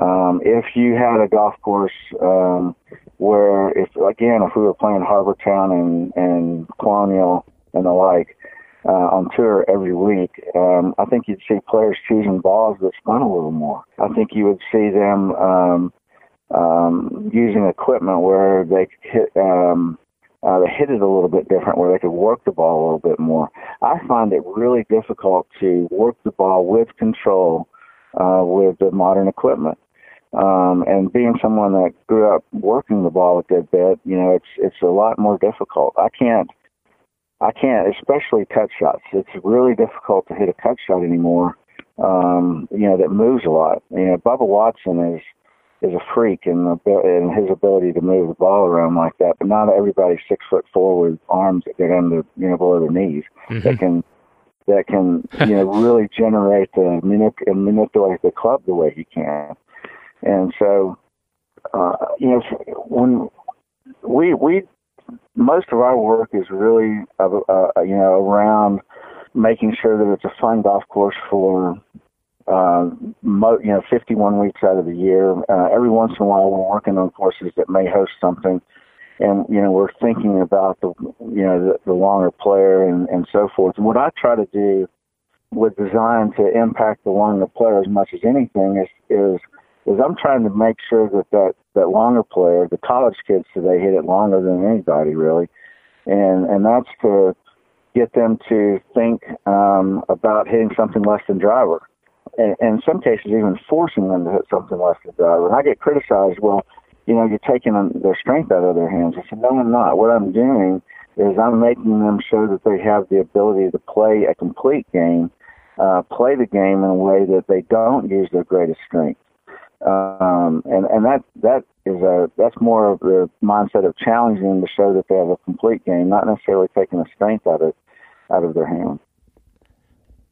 Um, if you had a golf course um, where, if again, if we were playing Harbour Town and, and Colonial and the like uh, on tour every week, um, I think you'd see players choosing balls that spun a little more. I think you would see them um, um, using equipment where they could hit um, uh, they hit it a little bit different, where they could work the ball a little bit more. I find it really difficult to work the ball with control uh, with the modern equipment. Um, and being someone that grew up working the ball a good bit, you know, it's it's a lot more difficult. I can't, I can't, especially cut shots. It's really difficult to hit a cut shot anymore. Um, you know, that moves a lot. You know, Bubba Watson is is a freak in, the, in his ability to move the ball around like that. But not everybody's six foot four with arms that get under you know below their knees mm-hmm. that can that can you know really generate the manip- and manipulate the club the way he can. And so uh, you know when we we most of our work is really uh, uh, you know around making sure that it's a fun golf course for uh, mo- you know, 51 weeks out of the year. Uh, every once in a while, we're working on courses that may host something, and you know, we're thinking about the, you know, the, the longer player and, and so forth. What I try to do with design to impact the longer player as much as anything is is is I'm trying to make sure that that that longer player, the college kids today, hit it longer than anybody really, and and that's to get them to think um, about hitting something less than driver and, and in some cases even forcing them to hit something less than driver. And I get criticized, well, you know, you're taking their strength out of their hands. I said, no, I'm not. What I'm doing is I'm making them show that they have the ability to play a complete game, uh, play the game in a way that they don't use their greatest strength. Um, and and that that is a that's more of the mindset of challenging them to show that they have a complete game, not necessarily taking the strength out of out of their hand.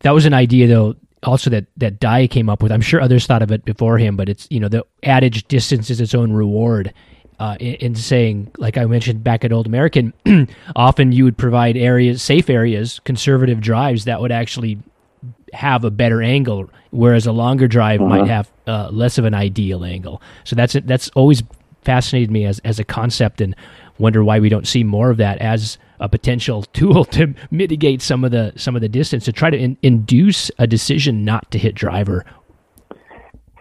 That was an idea, though, also that that Dye came up with. I'm sure others thought of it before him, but it's you know the adage distance is its own reward. Uh, in, in, saying, like I mentioned back at Old American, often you would provide areas, safe areas, conservative drives that would actually have a better angle, whereas a longer drive uh-huh. might have uh, less of an ideal angle. So that's that's always fascinated me as as a concept, and wonder why we don't see more of that as a potential tool to mitigate some of the some of the distance to try to in, induce a decision not to hit driver.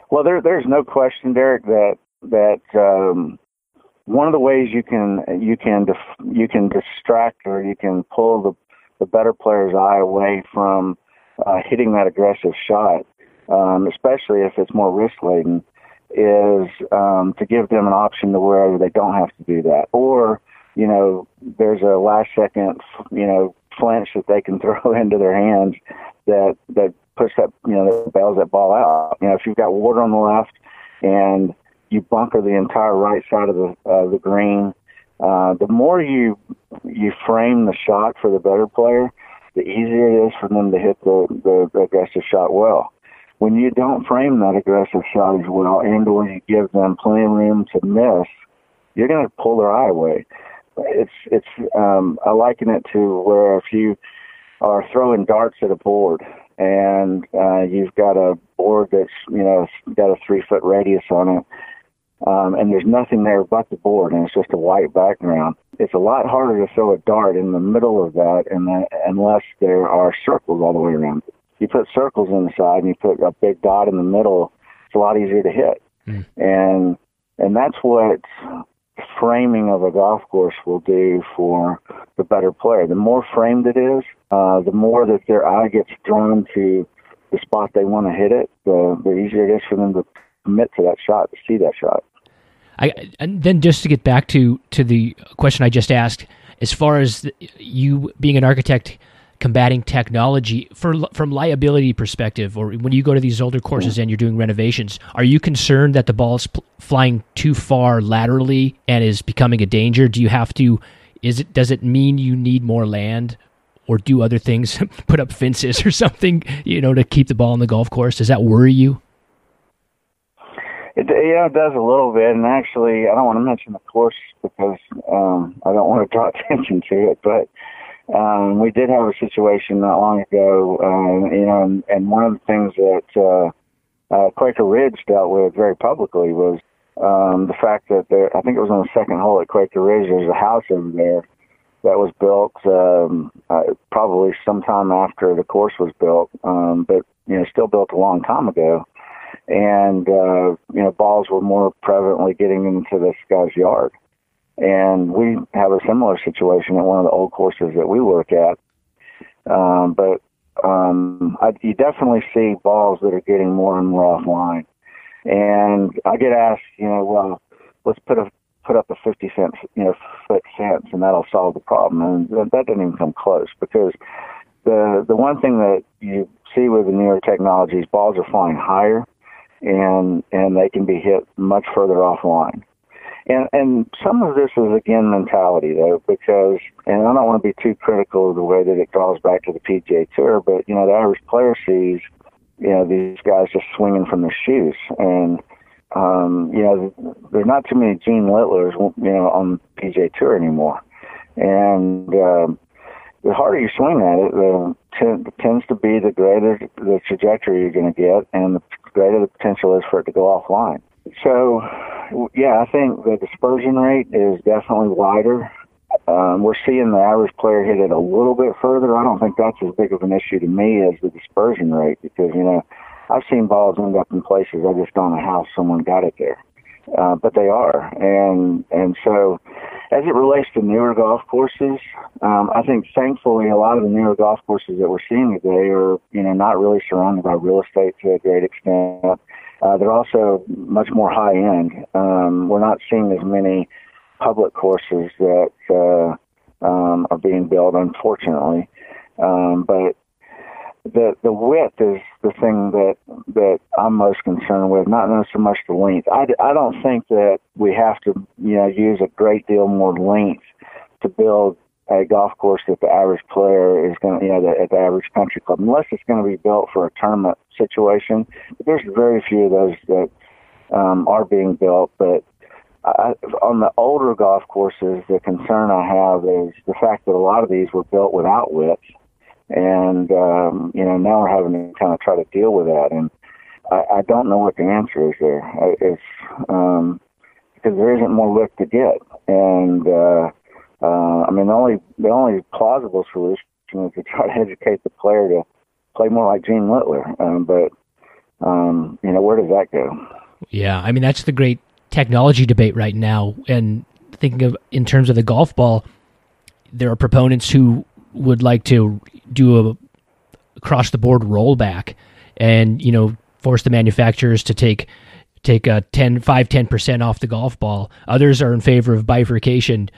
Well, there, there's no question, Derek, that that um, one of the ways you can you can dif- you can distract or you can pull the the better player's eye away from uh, hitting that aggressive shot, um, especially if it's more risk laden, is um, to give them an option to where they don't have to do that, or you know, there's a last second, you know, flinch that they can throw into their hands that that push that, you know, that bails that ball out. You know, if you've got water on the left and you bunker the entire right side of the uh, the green, uh, the more you you frame the shot for the better player, the easier it is for them to hit the, the, aggressive shot well. When you don't frame that aggressive shot as well, and or you give them plenty of room to miss, you're going to pull their eye away it's it's um, I liken it to where if you are throwing darts at a board and uh, you've got a board that's you know got a three foot radius on it, um, and there's nothing there but the board, and it's just a white background. It's a lot harder to throw a dart in the middle of that, and the, unless there are circles all the way around. You put circles in the side, and you put a big dot in the middle. it's a lot easier to hit. Mm. And and that's what framing of a golf course will do for the better player. The more framed it is, uh, the more that their eye gets drawn to the spot they want to hit it, the, the easier it is for them to commit to that shot, to see that shot. I, and then just to get back to, to the question I just asked, as far as you being an architect combating technology for from liability perspective or when you go to these older courses and you're doing renovations are you concerned that the ball is pl- flying too far laterally and is becoming a danger? Do you have to is it does it mean you need more land or do other things put up fences or something you know to keep the ball on the golf course? Does that worry you? It yeah, it does a little bit, and actually, I don't want to mention the course because um, I don't want to draw attention to it. But um, we did have a situation not long ago, um, you know, and, and one of the things that uh, uh, Quaker Ridge dealt with very publicly was um, the fact that there, I think it was on the second hole at Quaker Ridge, there's a house over there that was built um, uh, probably sometime after the course was built, um, but you know, still built a long time ago. And uh, you know, balls were more prevalently getting into this guy's yard. And we have a similar situation at one of the old courses that we work at. Um, but um, I, you definitely see balls that are getting more and more offline. And I get asked, you know, well, let's put a put up a 50 cent, you know, foot fence, and that'll solve the problem. And that doesn't even come close because the the one thing that you see with the newer technologies, balls are flying higher, and and they can be hit much further offline. And and some of this is again mentality though, because and I don't want to be too critical of the way that it draws back to the PGA Tour, but you know the average player sees you know these guys just swinging from their shoes, and um, you know there's not too many Gene Littlers you know on the PGA Tour anymore, and um, the harder you swing at it, the t- tends to be the greater the trajectory you're going to get, and the greater the potential is for it to go offline. So, yeah, I think the dispersion rate is definitely wider. Um, we're seeing the average player hit it a little bit further. I don't think that's as big of an issue to me as the dispersion rate because, you know, I've seen balls end up in places I just don't know how someone got it there. Uh, but they are. And, and so as it relates to newer golf courses, um, I think thankfully a lot of the newer golf courses that we're seeing today are, you know, not really surrounded by real estate to a great extent. Uh, they're also much more high end. Um, we're not seeing as many public courses that uh, um, are being built, unfortunately. Um, but the the width is the thing that that I'm most concerned with, not so much the length. I, I don't think that we have to you know use a great deal more length to build a golf course that the average player is going to, you know, the, at the average country club, unless it's going to be built for a tournament situation. But there's very few of those that um, are being built. But I, on the older golf courses, the concern I have is the fact that a lot of these were built without width, and um, you know now we're having to kind of try to deal with that. And I, I don't know what the answer is there. It's um, because there isn't more width to get, and uh, uh, I mean, the only the only plausible solution is to try to educate the player to play more like Gene Littler. Um, but um, you know, where does that go? Yeah, I mean, that's the great technology debate right now. And thinking of in terms of the golf ball, there are proponents who would like to do a across the board rollback and you know force the manufacturers to take take a 10 5 10% off the golf ball others are in favor of bifurcation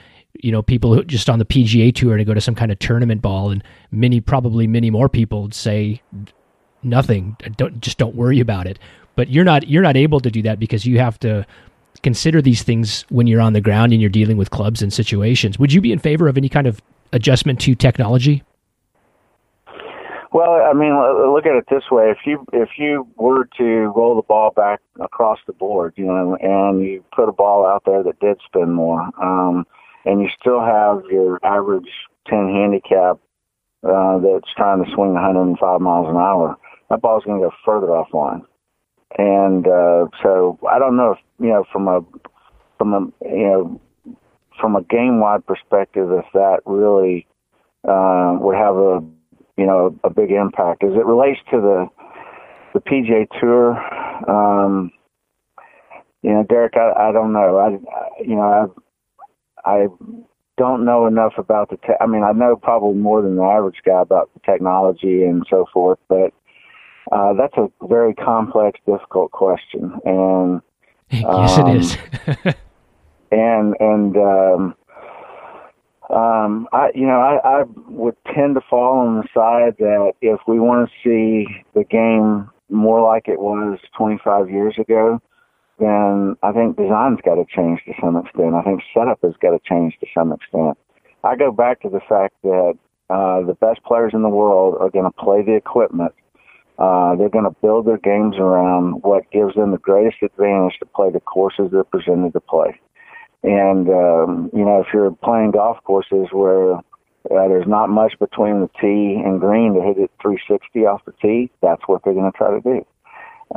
you know people who just on the PGA tour to go to some kind of tournament ball, and many probably many more people would say nothing. Don't just don't worry about it. But you're not you're not able to do that because you have to consider these things when you're on the ground and you're dealing with clubs and situations. Would you be in favor of any kind of adjustment to technology? Well, I mean, look at it this way: if you if you were to roll the ball back across the board, you know, and you put a ball out there that did spin more, um, and you still have your average 10 handicap uh, that's trying to swing 105 miles an hour, that ball's going to go further offline. And uh, so I don't know if you know from a from a you know from a game wide perspective if that really uh, would have a you know a big impact as it relates to the the PGA Tour. Um, you know, Derek, I, I don't know. I, I you know, I, don't know enough about the. Te- I mean, I know probably more than the average guy about the technology and so forth, but uh, that's a very complex, difficult question, and yes, it is. Um, and and um, um, I, you know, I, I would tend to fall on the side that if we want to see the game more like it was 25 years ago, then I think design's got to change to some extent. I think setup has got to change to some extent. I go back to the fact that uh, the best players in the world are going to play the equipment. Uh, they're going to build their games around what gives them the greatest advantage to play the courses they're presented to play. And, um, you know, if you're playing golf courses where uh, there's not much between the tee and green to hit it 360 off the tee, that's what they're going to try to do.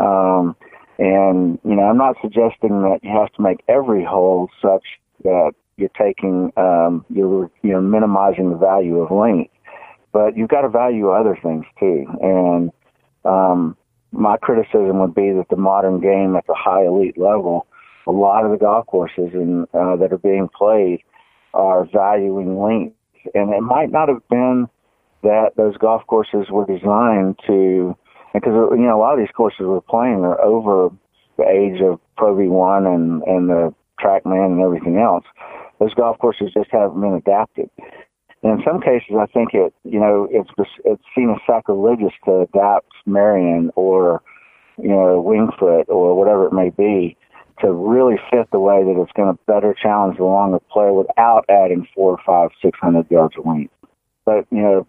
Um, and, you know, I'm not suggesting that you have to make every hole such that you're taking, um, you're, you're minimizing the value of length, but you've got to value other things too. And, um, my criticism would be that the modern game at the high elite level, a lot of the golf courses in, uh, that are being played are valuing length. And it might not have been that those golf courses were designed to because you know a lot of these courses we're playing are over the age of Pro V1 and and the TrackMan and everything else. Those golf courses just haven't been adapted. And in some cases, I think it you know it's it's seen as sacrilegious to adapt Merion or you know Winged Foot or whatever it may be to really fit the way that it's going to better challenge the longer player without adding four, five, six hundred yards of length. But you know,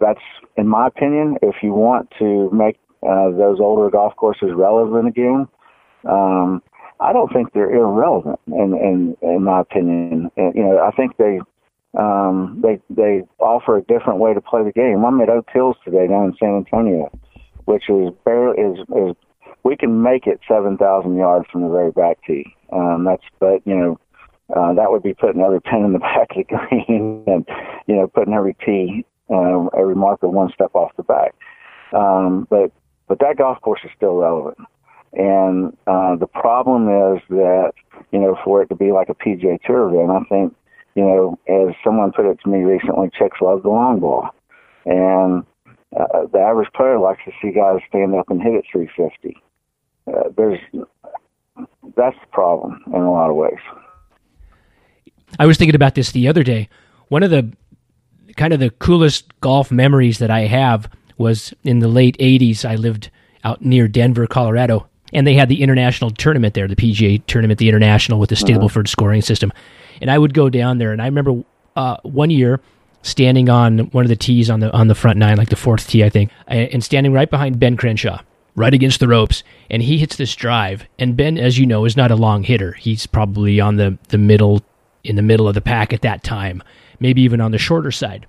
that's in my opinion. If you want to make uh, those older golf courses relevant again. Um, I don't think they're irrelevant, in in, in my opinion. And, you know, I think they um, they they offer a different way to play the game. I'm at Oak Hills today down in San Antonio, which is barely is is we can make it seven thousand yards from the very back tee. Um, that's but you know uh, that would be putting every pin in the back of the green and you know putting every tee uh, every marker one step off the back. Um, but but that golf course is still relevant. And uh, the problem is that, you know, for it to be like a PGA Tour event, I think, you know, as someone put it to me recently, chicks love the long ball. And uh, the average player likes to see guys stand up and hit it 350. Uh, there's that's the problem in a lot of ways. I was thinking about this the other day. One of the kind of the coolest golf memories that I have was in the late 80s. I lived out near Denver, Colorado, and they had the international tournament there, the PGA tournament, the international with the uh-huh. Stableford scoring system. And I would go down there, and I remember uh, one year standing on one of the tees on the on the front nine, like the fourth tee, I think, and standing right behind Ben Crenshaw, right against the ropes, and he hits this drive. And Ben, as you know, is not a long hitter. He's probably on the the middle in the middle of the pack at that time, maybe even on the shorter side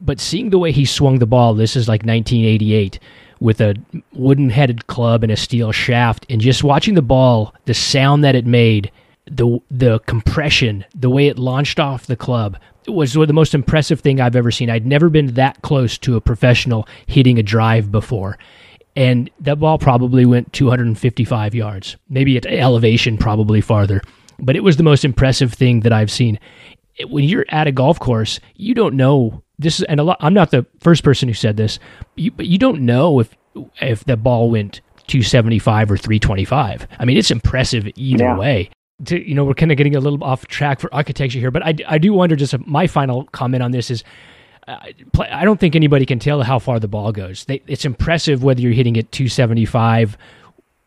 but seeing the way he swung the ball, this is like 1988 with a wooden headed club and a steel shaft, and just watching the ball, the sound that it made, the the compression, the way it launched off the club was the most impressive thing I've ever seen. I'd never been that close to a professional hitting a drive before. And that ball probably went 255 yards, maybe at elevation, probably farther. But it was the most impressive thing that I've seen. When you're at a golf course, you don't know this is and a lot. I'm not the first person who said this, you, but you don't know if if the ball went 275 or 325. I mean, it's impressive either yeah. way. To, you know, we're kind of getting a little off track for architecture here, but I, I do wonder. Just a, my final comment on this is. Uh, I don't think anybody can tell how far the ball goes. They, it's impressive whether you're hitting it 275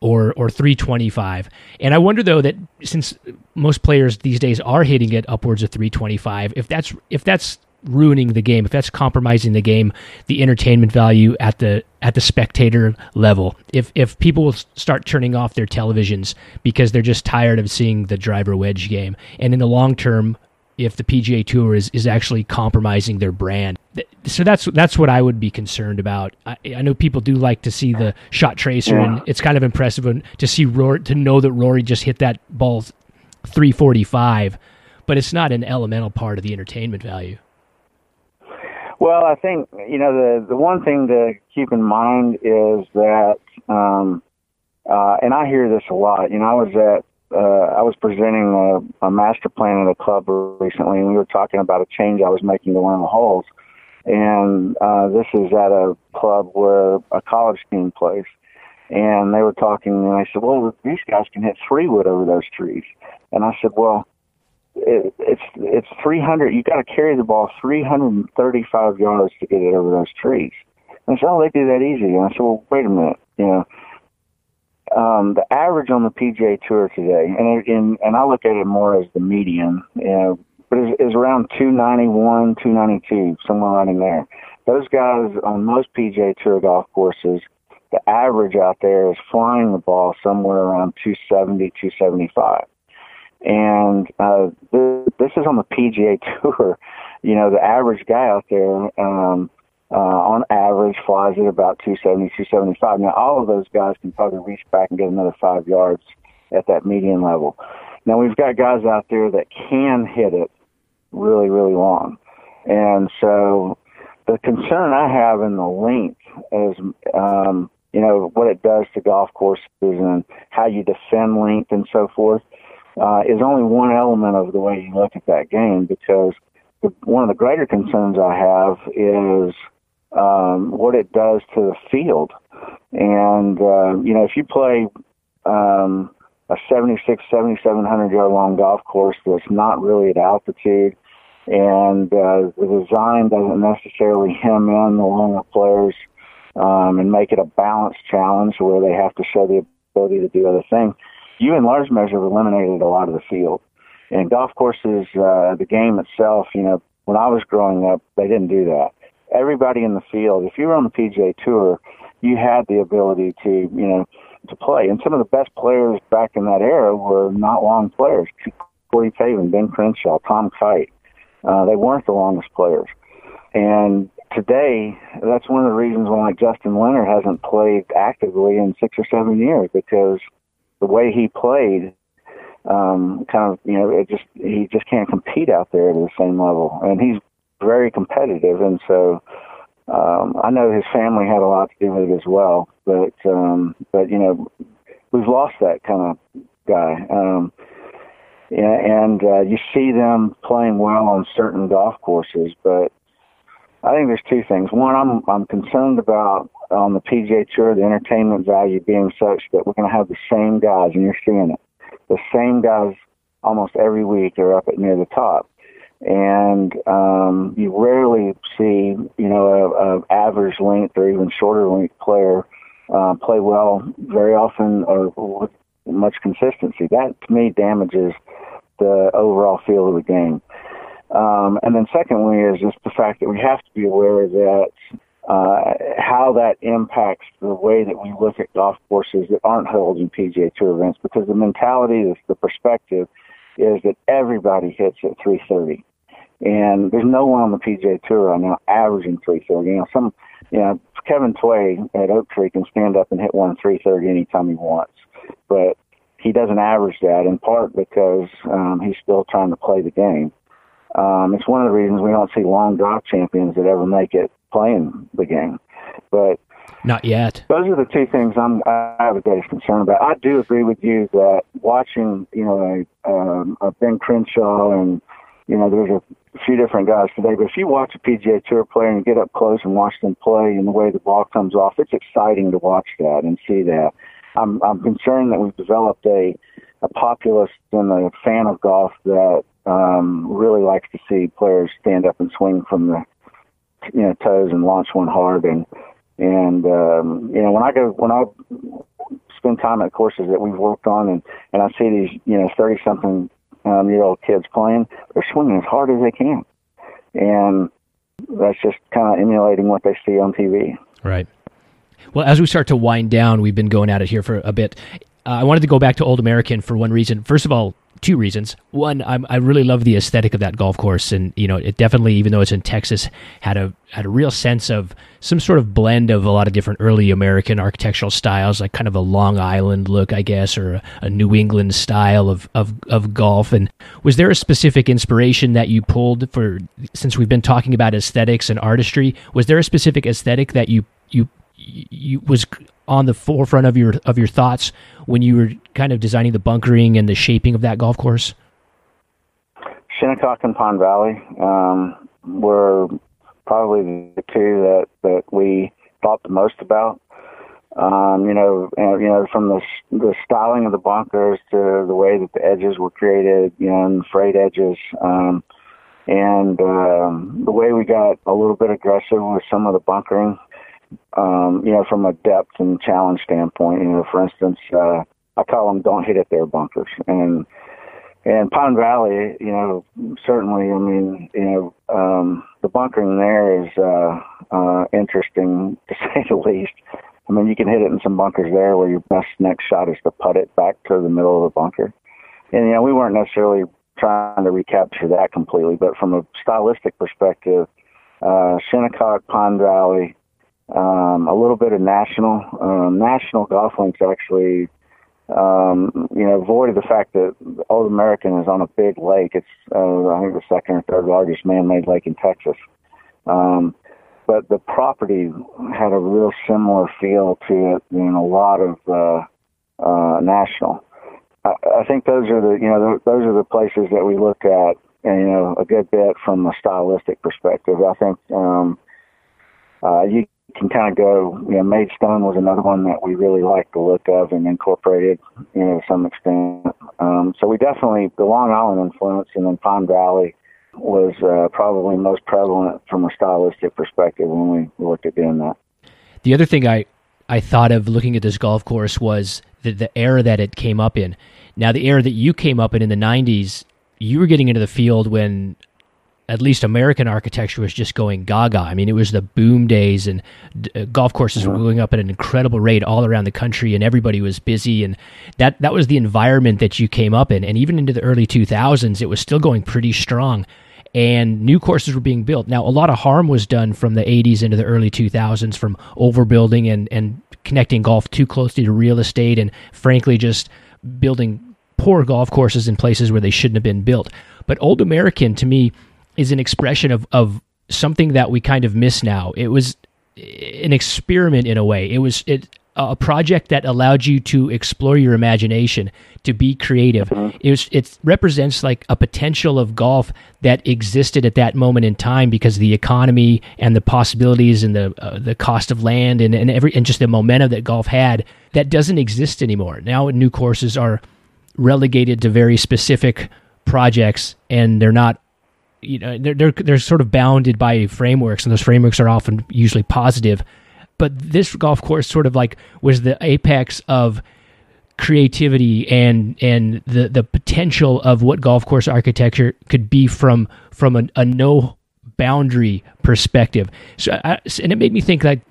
or or 325. And I wonder though that since most players these days are hitting it upwards of 325, if that's if that's ruining the game, if that's compromising the game, the entertainment value at the at the spectator level, if if people will start turning off their televisions because they're just tired of seeing the driver wedge game, and in the long term, if the PGA Tour is, is actually compromising their brand, so that's that's what I would be concerned about. I, I know people do like to see the shot tracer, yeah. and it's kind of impressive to see Rory to know that Rory just hit that ball 345, but it's not an elemental part of the entertainment value. Well, I think you know the the one thing to keep in mind is that um, uh, and I hear this a lot. You know, I was at uh, I was presenting a, a master plan at a club recently, and we were talking about a change I was making to one of the holes. And uh, this is at a club where a college team plays. And they were talking, and I said, "Well, these guys can hit three wood over those trees." And I said, "Well, it, it's it's 300. You got to carry the ball 335 yards to get it over those trees." And said, "Oh, they do that easy." And I said, "Well, wait a minute. You know, um, the average on the PGA Tour today, and and and I look at it more as the median, you know, but is, is around 291, 292, somewhere right there. Those guys on most PGA Tour golf courses, the average out there is flying the ball somewhere around 270, 275. And uh, this, this is on the PGA Tour. You know, the average guy out there, um, uh, on average flies at about 270, 275. Now, all of those guys can probably reach back and get another five yards at that median level. Now, we've got guys out there that can hit it really, really long. And so the concern I have in the length is, um, you know, what it does to golf courses and how you defend length and so forth uh, is only one element of the way you look at that game because the, one of the greater concerns I have is um, what it does to the field. And, uh, you know, if you play um, a 76, 7,700 yard long golf course that's not really at altitude, and uh, the design doesn't necessarily hem in the longer players um, and make it a balanced challenge where they have to show the ability to do other things, you in large measure have eliminated a lot of the field. And golf courses, uh, the game itself, you know, when I was growing up, they didn't do that everybody in the field. If you were on the PGA Tour, you had the ability to, you know, to play. And some of the best players back in that era were not long players. Corey Pavin, Ben Crenshaw, Tom Kite. Uh, they weren't the longest players. And today, that's one of the reasons why Justin Leonard hasn't played actively in six or seven years because the way he played, um, kind of, you know, it just he just can't compete out there at the same level. And he's very competitive, and so um, I know his family had a lot to do with it as well. But um, but you know, we've lost that kind of guy. Um, and uh, you see them playing well on certain golf courses, but I think there's two things. One, I'm I'm concerned about on the PGA Tour the entertainment value being such that we're going to have the same guys, and you're seeing it. The same guys almost every week are up at near the top and um, you rarely see you know a, a average length or even shorter length player uh, play well very often or with much consistency. That to me damages the overall feel of the game. Um, and then secondly is just the fact that we have to be aware that uh, how that impacts the way that we look at golf courses that aren't held in PGA Tour events because the mentality, the, perspective is that everybody hits at 330 and there's no one on the PGA Tour right now averaging 330. You know, some, you know, Kevin Tway at Oaktree can stand up and hit one 330 anytime he wants, but he doesn't average that in part because um, he's still trying to play the game. Um, it's one of the reasons we don't see long golf champions that ever make it playing the game. But not yet. Those are the two things I'm I have a greatest concern about. I do agree with you that watching, you know, a, um, a Ben Crenshaw and you know, there's a few different guys today, but if you watch a PGA Tour player and get up close and watch them play and the way the ball comes off, it's exciting to watch that and see that. I'm I'm concerned that we've developed a a populace and a fan of golf that um, really likes to see players stand up and swing from the you know toes and launch one hard and and um, you know when I go when I spend time at courses that we've worked on and and I see these you know thirty something um, year old kids playing, they're swinging as hard as they can. And that's just kind of emulating what they see on TV. Right. Well, as we start to wind down, we've been going at it here for a bit. Uh, I wanted to go back to Old American for one reason. First of all, two reasons. One, I'm, i really love the aesthetic of that golf course, and you know, it definitely, even though it's in Texas, had a had a real sense of some sort of blend of a lot of different early American architectural styles, like kind of a Long Island look, I guess, or a, a New England style of, of of golf. And was there a specific inspiration that you pulled for? Since we've been talking about aesthetics and artistry, was there a specific aesthetic that you you you was on the forefront of your of your thoughts when you were kind of designing the bunkering and the shaping of that golf course? Shinnecock and Pine Valley um, were probably the two that that we thought the most about. Um, you know, and, you know, from the the styling of the bunkers to the way that the edges were created, you know, and frayed edges, um, and um, the way we got a little bit aggressive with some of the bunkering. Um, you know, from a depth and challenge standpoint. You know, for instance, uh, I call them "don't hit it there" bunkers, and and Pine Valley, you know, certainly, I mean, you know, um, the bunkering there is uh, uh, interesting to say the least. I mean, you can hit it in some bunkers there where your best next shot is to put it back to the middle of the bunker. And, you know, we weren't necessarily trying to recapture that completely, but from a stylistic perspective, uh, Shinnecock, Pine Valley, um, a little bit of national. Um, national golf links actually, um, you know, void of the fact that Old American is on a big lake. It's, uh, I think, the second or third largest man-made lake in Texas. Um, but the property had a real similar feel to it in a lot of uh, uh, national. I, I think those are the you know those are the places that we look at and you know a good bit from a stylistic perspective. I think um, uh, you can kind of go. You know, Maidstone was another one that we really liked the look of and incorporated you know to some extent. Um, so we definitely the Long Island influence and then Pine Valley was uh, probably most prevalent from a stylistic perspective when we looked at doing that. The other thing I I thought of looking at this golf course was the, the era that it came up in. Now, the era that you came up in in the 90s, you were getting into the field when at least American architecture was just going gaga. I mean, it was the boom days, and uh, golf courses were going up at an incredible rate all around the country, and everybody was busy. And that that was the environment that you came up in. And even into the early 2000s, it was still going pretty strong. And new courses were being built. Now, a lot of harm was done from the 80s into the early 2000s from overbuilding and, and connecting golf too closely to real estate, and frankly, just building poor golf courses in places where they shouldn't have been built. But Old American, to me, is an expression of, of something that we kind of miss now. It was an experiment in a way. It was it, a project that allowed you to explore your imagination, to be creative. Mm-hmm. It was, it represents like a potential of golf that existed at that moment in time because the economy and the possibilities and the uh, the cost of land and, and every and just the momentum that golf had that doesn't exist anymore. Now new courses are relegated to very specific projects and they're not you know they're, they're they're sort of bounded by frameworks and those frameworks are often usually positive. But this golf course sort of like was the apex of creativity and and the the potential of what golf course architecture could be from from a, a no boundary perspective. So I, and it made me think like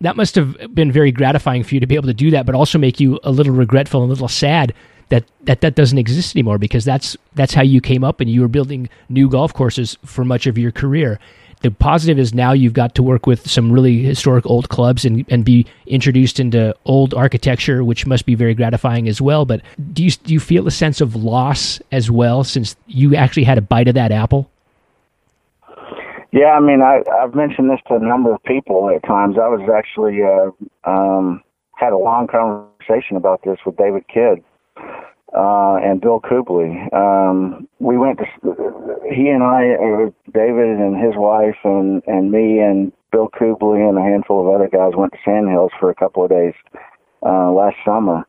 that must have been very gratifying for you to be able to do that but also make you a little regretful and a little sad that that that doesn't exist anymore because that's that's how you came up and you were building new golf courses for much of your career. The positive is now you've got to work with some really historic old clubs and, and be introduced into old architecture, which must be very gratifying as well. But do you do you feel a sense of loss as well since you actually had a bite of that apple? Yeah, I mean, I, I've mentioned this to a number of people at times. I was actually uh, um, had a long conversation about this with David Kidd uh, and Bill Kubly. Um, we went to he and I, uh, David and his wife, and and me and Bill Kubly and a handful of other guys went to Sandhills for a couple of days uh, last summer,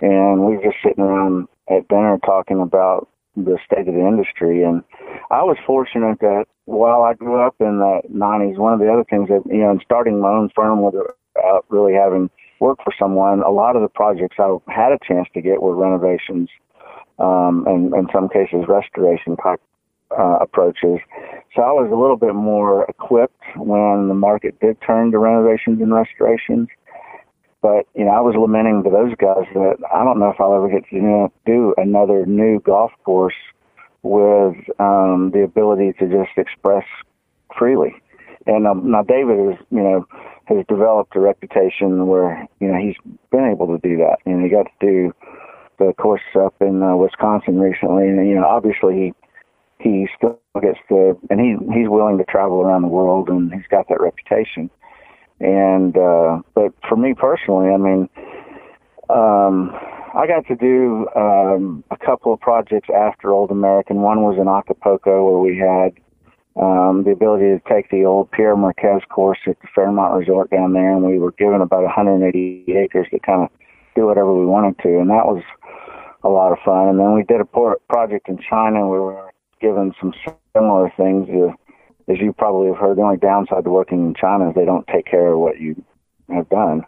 and we were just sitting around at dinner talking about the state of the industry. And I was fortunate that while I grew up in the '90s, one of the other things that you know, in starting my own firm without really having work for someone, a lot of the projects I had a chance to get were renovations, um, and in some cases restoration type uh, approaches. So I was a little bit more equipped when the market did turn to renovations and restorations. But you know, I was lamenting to those guys that I don't know if I'll ever get to do another new golf course with um, the ability to just express freely. And um, now David is, you know, has developed a reputation where you know he's been able to do that, and he got to do the course up in uh, Wisconsin recently, and you know obviously he he still gets to, and he he's willing to travel around the world, and he's got that reputation. And uh, but for me personally, I mean, um, I got to do um, a couple of projects after Old American. One was in Acapulco where we had um, the ability to take the old Pierre Marqués course at the Fairmont Resort down there, and we were given about 180 acres to kind of do whatever we wanted to, and that was a lot of fun. And then we did a project in China. We were given some similar things. Uh, as you probably have heard, the only downside to working in China is they don't take care of what you have done.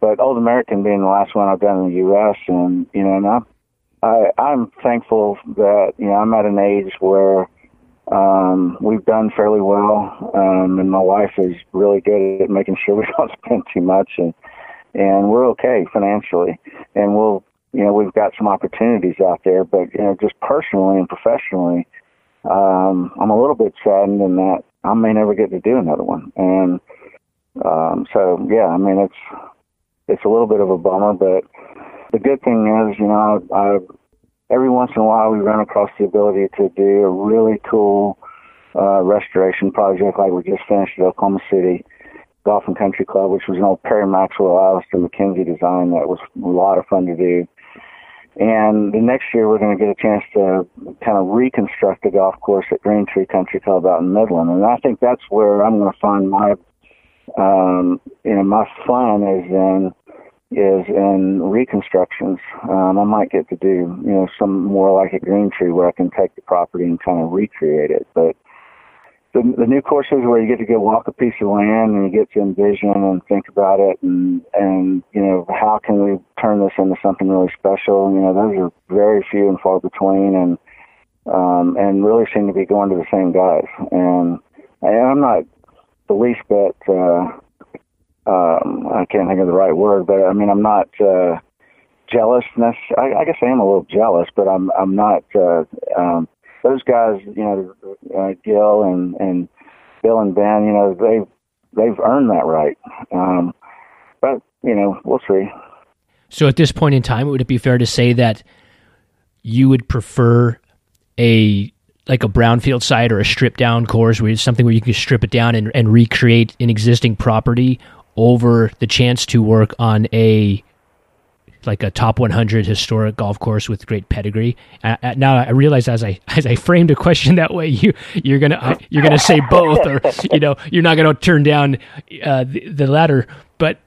But Old American being the last one I've done in the U.S., and you know, and I'm, I I'm thankful that you know I'm at an age where um, we've done fairly well, um, and my wife is really good at making sure we don't spend too much, and and we're okay financially, and we'll you know we've got some opportunities out there, but you know just personally and professionally, um, I'm a little bit saddened in that I may never get to do another one, and um, so yeah, I mean it's it's a little bit of a bummer, but the good thing is you know I every once in a while we run across the ability to do a really cool uh, restoration project like we just finished at Oklahoma City Golf and Country Club, which was an old Perry Maxwell Alister MacKenzie design that was a lot of fun to do. And the next year we're going to get a chance to kind of reconstruct the golf course at Green Tree Country Club out in Midland. And I think that's where I'm going to find my, um, you know, my fun is in is in reconstructions. Um, I might get to do, you know, some more like a green tree where I can take the property and kind of recreate it. But the, the new courses where you get to go walk a piece of land and you get to envision and think about it and, and, you know, how can we turn this into something really special? You know, those are very few and far between and, um, and really seem to be going to the same guys. And, and I'm not the least bit, uh, um, I can't think of the right word, but I mean, I'm not uh, jealousness. I, I guess I am a little jealous, but I'm I'm not. Uh, um, those guys, you know, uh, Gil and and Bill and Ben, you know, they've they've earned that right. Um, but you know, we'll see. So at this point in time, would it be fair to say that you would prefer a like a brownfield site or a stripped down course where it's something where you can strip it down and, and recreate an existing property over the chance to work on a like a top 100 historic golf course with great pedigree. Uh, now I realize as I as I framed a question that way, you you're gonna uh, you're gonna say both, or you know you're not gonna turn down uh, the, the latter. But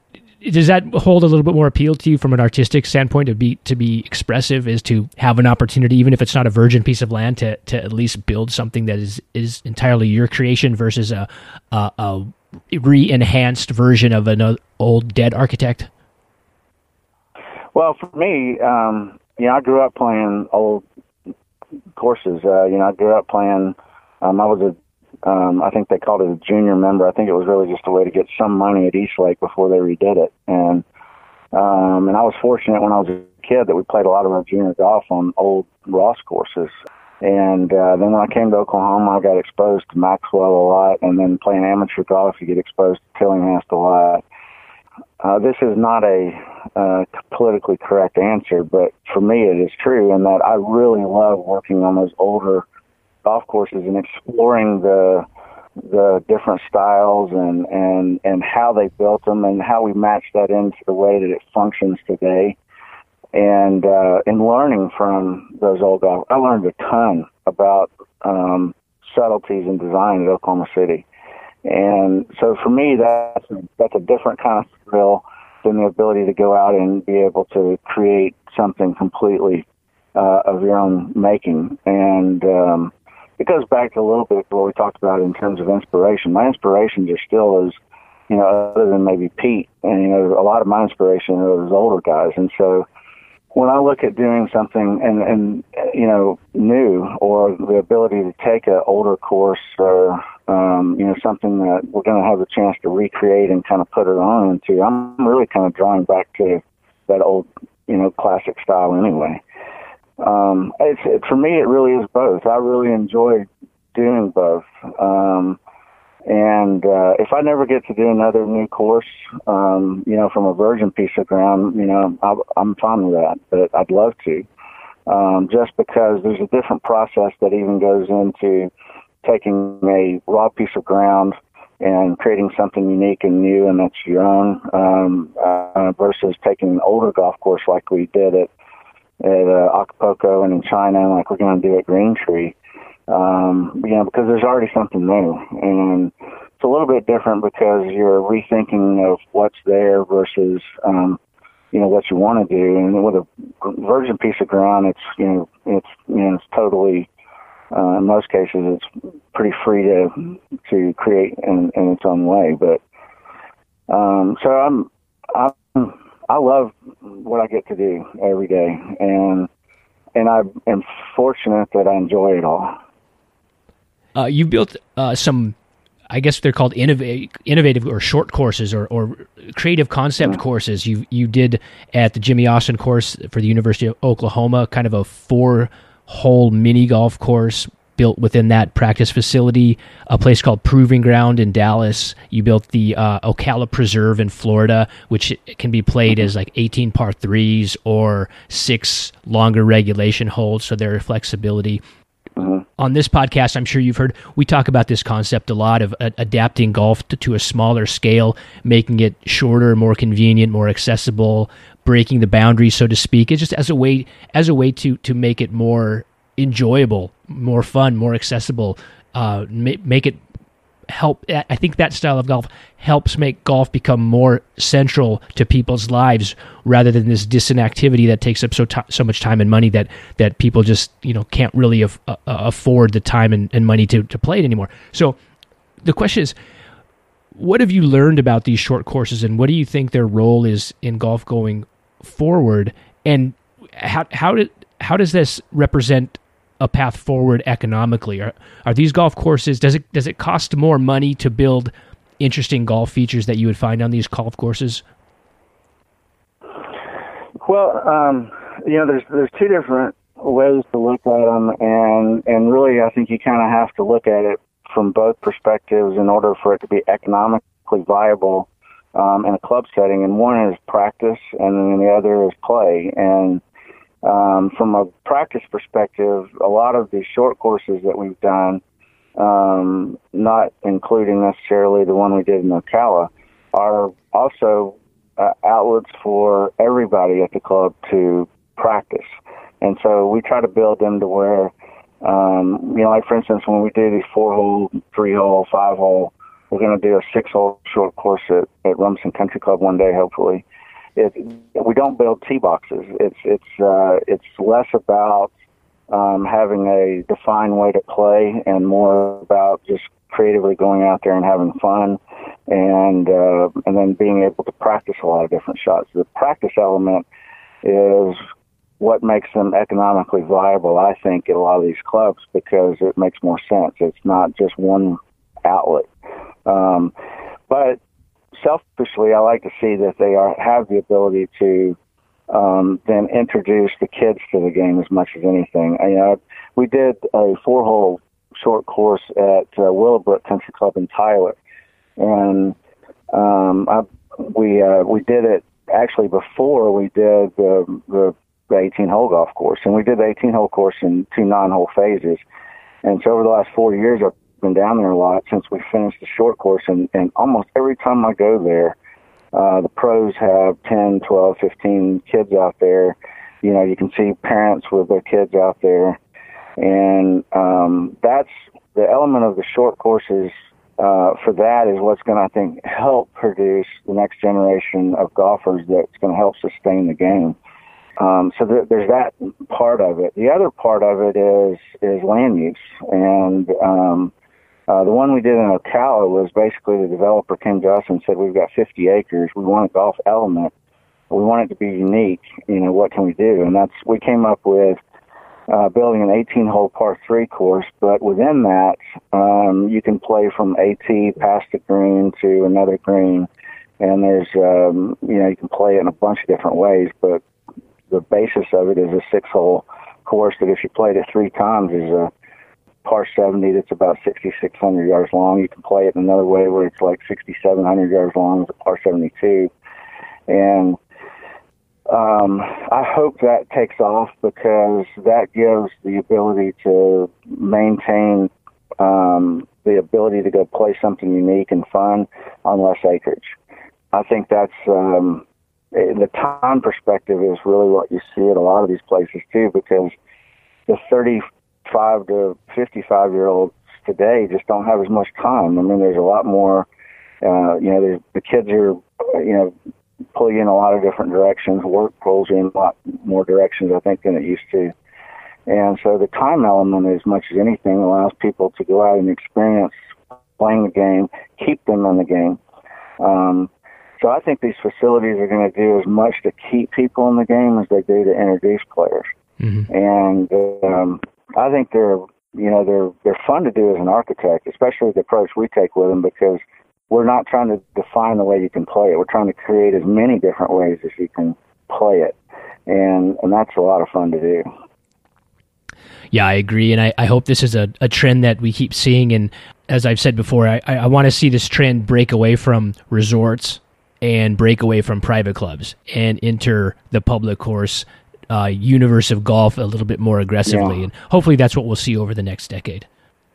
does that hold a little bit more appeal to you from an artistic standpoint to be to be expressive is to have an opportunity even if it's not a virgin piece of land to to at least build something that is is entirely your creation versus a a, a re-enhanced version of an old dead architect? Well, for me, um, you know, I grew up playing old courses. Uh, you know, I grew up playing. Um, I was a, um, I think they called it a junior member. I think it was really just a way to get some money at East Lake before they redid it. And um, and I was fortunate when I was a kid that we played a lot of our junior golf on old Ross courses. And uh, then when I came to Oklahoma, I got exposed to Maxwell a lot, and then playing amateur golf, you get exposed to Tillinghast a lot. Uh, this is not a uh, politically correct answer, but for me, it is true in that I really love working on those older golf courses and exploring the the different styles and and and how they built them and how we match that into the way that it functions today and uh, in learning from those old guys, I learned a ton about um, subtleties in design at Oklahoma City. And so for me, that's that's a different kind of thrill than the ability to go out and be able to create something completely uh, of your own making. And um, it goes back to a little bit what we talked about in terms of inspiration. My inspiration just still is, you know, other than maybe Pete, and you know, a lot of my inspiration are those older guys. And so when I look at doing something and and you know new or the ability to take an older course or um, you know something that we're going to have the chance to recreate and kind of put it on into, I'm really kind of drawing back to that old you know classic style anyway. Um, it's it, for me, it really is both. I really enjoy doing both. Um, and uh, if I never get to do another new course, um, you know, from a virgin piece of ground, you know, I, I'm fine with that. But I'd love to, um, just because there's a different process that even goes into taking a raw piece of ground and creating something unique and new and that's your own um, uh, versus taking an older golf course like we did at at uh, Acapulco and in China, like we're going to do at Green Tree. Um, you know, because there's already something there, and it's a little bit different because you're rethinking of what's there versus um, you know what you want to do. And with a virgin piece of ground, it's you know it's you know it's totally uh, in most cases it's pretty free to to create in, in its own way. But um, so I'm I'm I love what I get to do every day, and and I am fortunate that I enjoy it all. Uh, you built uh, some I guess they're called innovative, innovative or short courses or, or creative concept courses. You you did at the Jimmy Austin course for the University of Oklahoma, kind of a four hole mini golf course built within that practice facility. A place called Proving Ground in Dallas. You built the uh, Ocala Preserve in Florida, which can be played as like 18 par threes or six longer regulation holes, so there are flexibility. Mm-hmm. On this podcast, I'm sure you've heard we talk about this concept a lot of uh, adapting golf to, to, a smaller scale, making it shorter, more convenient, more accessible, breaking the boundaries, so to speak. It's just as a way as a way to to make it more enjoyable, more fun, more accessible. Uh, make, make it help i think that style of golf helps make golf become more central to people's lives rather than this distant activity that takes up so t- so much time and money that that people just you know can't really af- uh, afford the time and, and money to, to play it anymore. So the question is what have you learned about these short courses and what do you think their role is in golf going forward? And how how did how does this represent a path forward economically? Are are these golf courses? Does it does it cost more money to build interesting golf features that you would find on these golf courses? Well, um, you know, there's there's two different ways to look at them, and and really, I think you kind of have to look at it from both perspectives in order for it to be economically viable um, in a club setting. And one is practice, and then the other is play. And um, from a practice perspective, a lot of these short courses that we've done, um, not including necessarily the one we did in Ocala, are also uh, outlets for everybody at the club to practice. And so we try to build them to where, um, you know, like for instance, when we do these four hole, three hole, five hole, we're going to do a six hole short course at, at Rumson Country Club one day, hopefully it, we don't build tee boxes. It's it's uh, it's less about um, having a defined way to play and more about just creatively going out there and having fun, and uh, and then being able to practice a lot of different shots. The practice element is what makes them economically viable, I think, at a lot of these clubs because it makes more sense. It's not just one outlet. Um, but selfishly, I like to see that they are have the ability to um, then introduce the kids to the game as much as anything. I, you know, we did a four-hole short course at uh, Willowbrook Country Club in Tyler, and um, I, we uh, we did it actually before we did the the, the 18-hole golf course, and we did the 18-hole course in two nine-hole phases. And so over the last four years, I've been down there a lot since we finished the short course, and, and almost every time I go there, uh, the pros have 10, 12, 15 kids out there. You know, you can see parents with their kids out there. And um, that's the element of the short courses uh, for that is what's going to, I think, help produce the next generation of golfers that's going to help sustain the game. Um, so th- there's that part of it. The other part of it is is land use, and um, uh, the one we did in Ocala was basically the developer us and said, "We've got 50 acres. We want a golf element. We want it to be unique. You know, what can we do?" And that's we came up with uh, building an 18-hole par three course. But within that, um, you can play from AT past the green to another green, and there's um, you know you can play it in a bunch of different ways. But the basis of it is a six-hole course that if you played it three times is a par 70 that's about 6,600 yards long. You can play it another way where it's like 6,700 yards long as a par 72. And um, I hope that takes off because that gives the ability to maintain um, the ability to go play something unique and fun on less acreage. I think that's um, the time perspective is really what you see at a lot of these places too, because the 35 to 55 year olds today just don't have as much time. I mean, there's a lot more. Uh, you know, the kids are, you know, pull you in a lot of different directions. Work pulls you in a lot more directions, I think, than it used to. And so the time element, as much as anything, allows people to go out and experience playing the game, keep them in the game. Um, so I think these facilities are going to do as much to keep people in the game as they do to introduce players. Mm-hmm. And um, I think they're, you know, they're they're fun to do as an architect, especially the approach we take with them because we're not trying to define the way you can play it. We're trying to create as many different ways as you can play it, and and that's a lot of fun to do. Yeah, I agree, and I, I hope this is a, a trend that we keep seeing. And as I've said before, I, I want to see this trend break away from resorts and break away from private clubs and enter the public course uh, universe of golf a little bit more aggressively. Yeah. And hopefully, that's what we'll see over the next decade.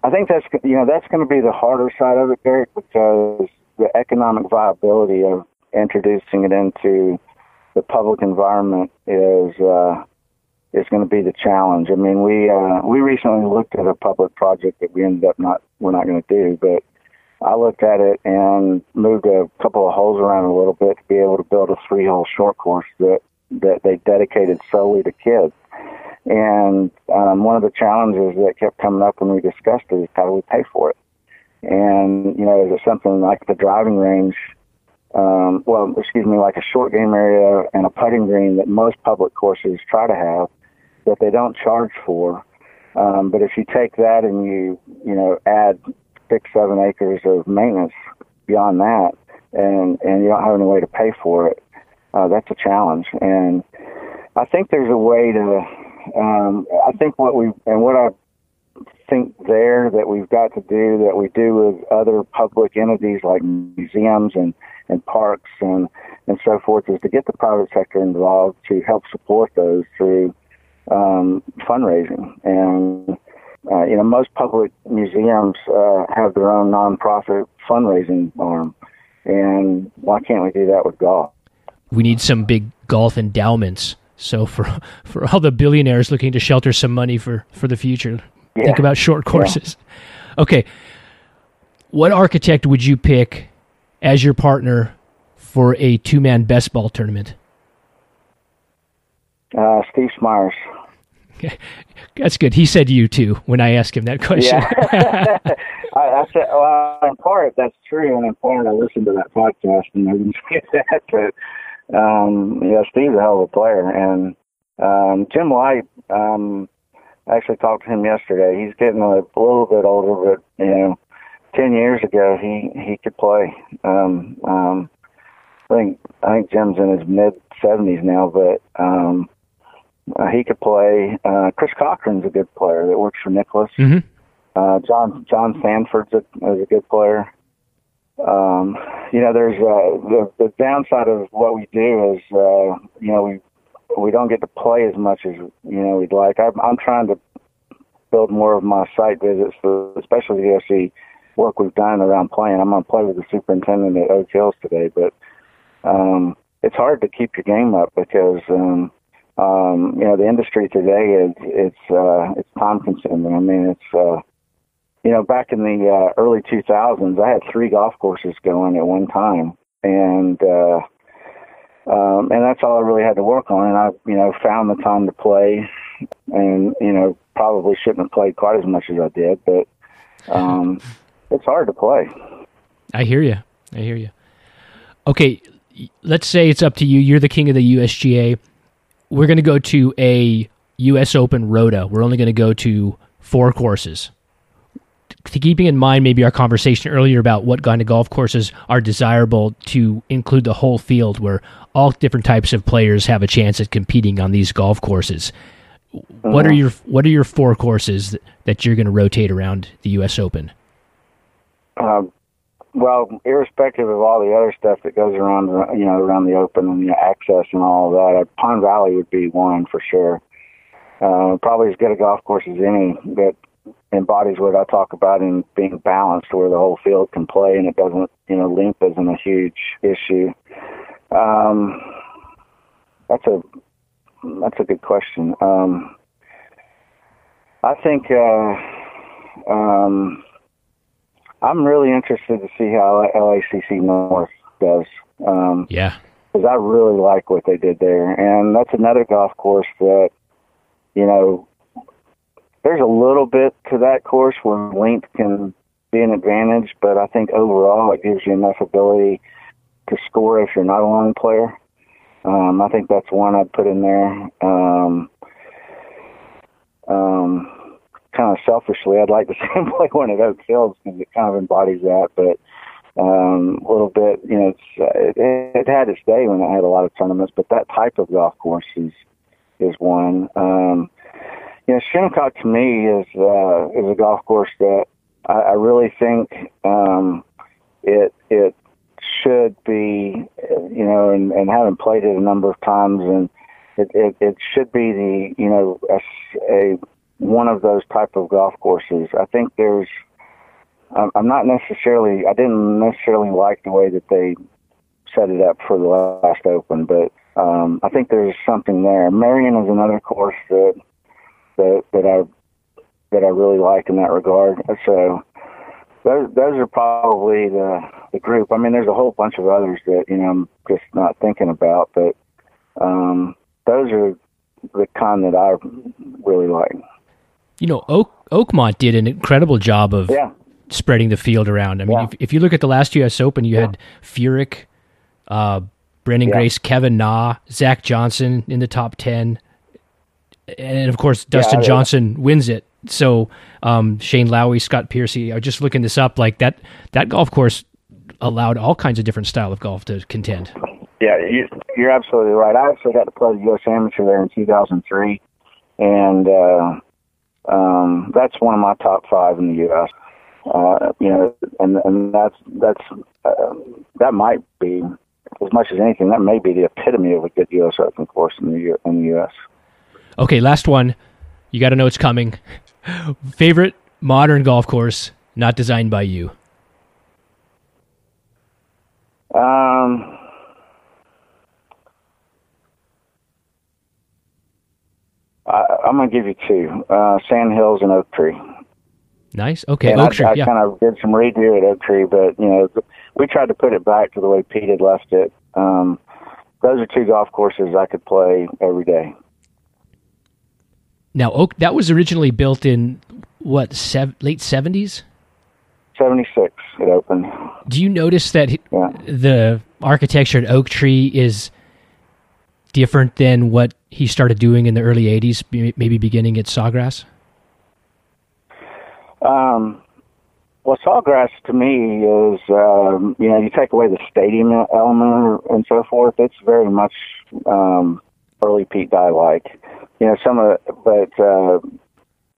I think that's you know that's going to be the harder side of it, Derek, because the economic viability of introducing it into the public environment is uh, is going to be the challenge. I mean, we uh, we recently looked at a public project that we ended up not we're not going to do, but I looked at it and moved a couple of holes around a little bit to be able to build a three hole short course that that they dedicated solely to kids. And um, one of the challenges that kept coming up when we discussed it is how do we pay for it? And you know, is it something like the driving range? Um, well, excuse me, like a short game area and a putting green that most public courses try to have, that they don't charge for. Um, but if you take that and you, you know, add six, seven acres of maintenance beyond that, and and you don't have any way to pay for it, uh, that's a challenge. And I think there's a way to. Um, I think what we and what I think there that we've got to do that we do with other public entities like museums and and parks and and so forth is to get the private sector involved to help support those through um, fundraising. And uh, you know, most public museums uh, have their own nonprofit fundraising arm, and why can't we do that with golf? We need some big golf endowments. So for for all the billionaires looking to shelter some money for for the future, yeah. think about short courses. Yeah. Okay, what architect would you pick as your partner for a two man best ball tournament? Uh, Steve Smyers. That's good. He said you too when I asked him that question. Yeah. I, I, said, well, in part that's true, and in part I listened to that podcast and I didn't say that. But um, yeah, Steve's a hell of a player, and um, Jim White. Um, I actually talked to him yesterday. He's getting a, a little bit older, but you know, ten years ago he he could play. Um, um, I think I think Jim's in his mid seventies now, but um, uh, he could play. Uh, Chris Cochran's a good player that works for Nicklaus. Mm-hmm. Uh, John John Sanford's a, is a good player. Um, you know, there's uh, the the downside of what we do is uh, you know we we don't get to play as much as you know we'd like. I'm, I'm trying to build more of my site visits for especially the OC work we've done around playing. I'm to play with the superintendent at Oak Hills today, but um, it's hard to keep your game up because um, um, you know, the industry today is it's uh, it's time consuming. I mean, it's uh, you know, back in the uh, early 2000s, I had three golf courses going at one time, and uh, um, and that's all I really had to work on. And I, you know, found the time to play, and you know, probably shouldn't have played quite as much as I did, but um, it's hard to play. I hear you. I hear you. Okay, let's say it's up to you. You're the king of the USGA we're going to go to a U.S. Open Rota. We're only going to go to four courses. Keeping in mind maybe our conversation earlier about what kind of golf courses are desirable to include the whole field, where all different types of players have a chance at competing on these golf courses. What are uh-huh. your What are your four courses that, you're going to rotate around the U.S. Open? Um, well, irrespective of all the other stuff that goes around, you know, around the open and the access and all that, uh, Pine Valley would be one for sure. Uh, probably as good a golf course as any. Embodies what I talk about in being balanced, where the whole field can play and it doesn't, you know, length isn't a huge issue. Um, that's a that's a good question. Um, I think uh, um, I'm really interested to see how LACC North does. Um, yeah, because I really like what they did there, and that's another golf course that you know there's a little bit to that course where length can be an advantage, but I think overall it gives you enough ability to score if you're not a long player. Um, I think that's one I'd put in there. Um, um, kind of selfishly, I'd like to see him play one of those fields because it kind of embodies that. But um, a little bit, you know, it's, it, it had its day when it had a lot of tournaments. But that type of golf course is is one. Um, you know, Shinnecock to me is uh, is a golf course that I, I really think um, it it should be, you know, and, and having played it a number of times, and it, it, it should be the, you know, a, a one of those type of golf courses. I think there's, I'm not necessarily, I didn't necessarily like the way that they set it up for the last Open, but um, I think there's something there. Merion is another course that that that I that I really like in that regard. So those those are probably the the group. I mean, there's a whole bunch of others that you know I'm just not thinking about, but um, those are the kind that I really like. You know, Oak Oakmont did an incredible job of yeah. spreading the field around. I mean, Yeah. if, if you look at the last U.S. Open, you had Furyk, uh, Branden Yeah. Grace, Kevin Na, Zach Johnson in the top ten, and of course Dustin yeah. Johnson wins it. So um, Shane Lowry, Scott Piercy. I was just looking this up. Like that, that golf course allowed all kinds of different style of golf to contend. Yeah, you, you're absolutely right. I actually got to play the U.S. Amateur there in 2003, and uh, um, that's one of my top five in the U.S. Uh, you know, and and that's that's uh, that might be as much as anything. That may be the epitome of a good U.S. Open course in the in the U.S. Okay, last one. You got to know it's coming. Favorite modern golf course not designed by you? Um, I, I'm gonna give you two: uh, Sand Hills and Oak Tree. Nice. Okay, and Oak Tree. I, I yeah. kind of did some redo at Oak Tree, but you know, we tried to put it back to the way Pete had left it. Um, those are two golf courses I could play every day. Now, Oak that was originally built in what sev- late seventies. Seventy six it opened. Do you notice that Yeah. the architecture at Oak Tree is different than what he started doing in the early '80s, maybe beginning at Sawgrass? Um, well, Sawgrass to me is, um, you know, you take away the stadium element and so forth. It's very much um, early Pete Dye like. You know, some of, but uh,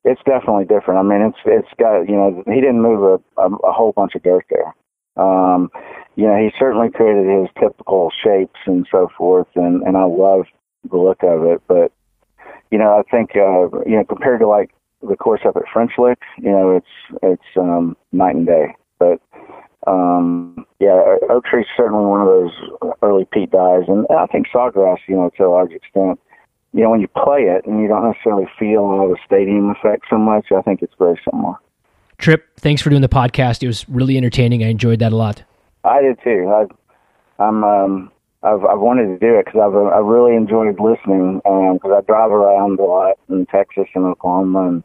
it's definitely different. I mean, it's it's got you know, he didn't move a, a, a whole bunch of dirt there. Um, you know, he certainly created his typical shapes and so forth, and and I love the look of it. But you know, I think uh, you know, compared to like the course up at French Lick, you know, it's it's um, night and day. But um, yeah, Oak Tree's certainly one of those early Pete Dyes, and I think Sawgrass, you know, to a large extent. You know, when you play it and you don't necessarily feel all the stadium effect so much, I think it's very similar. Trip, thanks for doing the podcast. It was really entertaining. I enjoyed that a lot. I did too. I, I'm um, I've I've wanted to do it because I've I really enjoyed listening because I drive around a lot in Texas and Oklahoma, and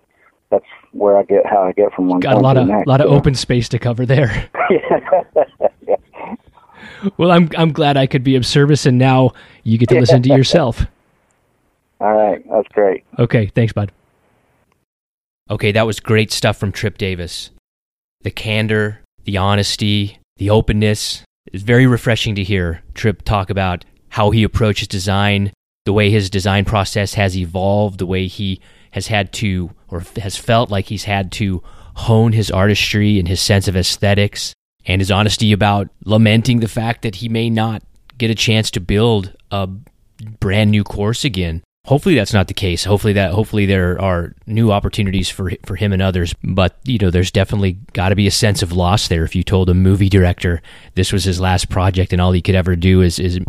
that's where I get how I get from one Got a lot of next. lot of yeah. open space to cover there. yeah. Well, I'm I'm glad I could be of service, and now you get to listen to yourself. All right, that's great. Okay, thanks, bud. Okay, that was great stuff from Trip Davis. The candor, the honesty, the openness. It's very refreshing to hear Trip talk about how he approaches design, the way his design process has evolved, the way he has had to, or has felt like he's had to hone his artistry and his sense of aesthetics, and his honesty about lamenting the fact that he may not get a chance to build a brand new course again hopefully that's not the case. Hopefully that hopefully there are new opportunities for for him and others. But you know, there's definitely got to be a sense of loss there. If you told a movie director this was his last project and all he could ever do is is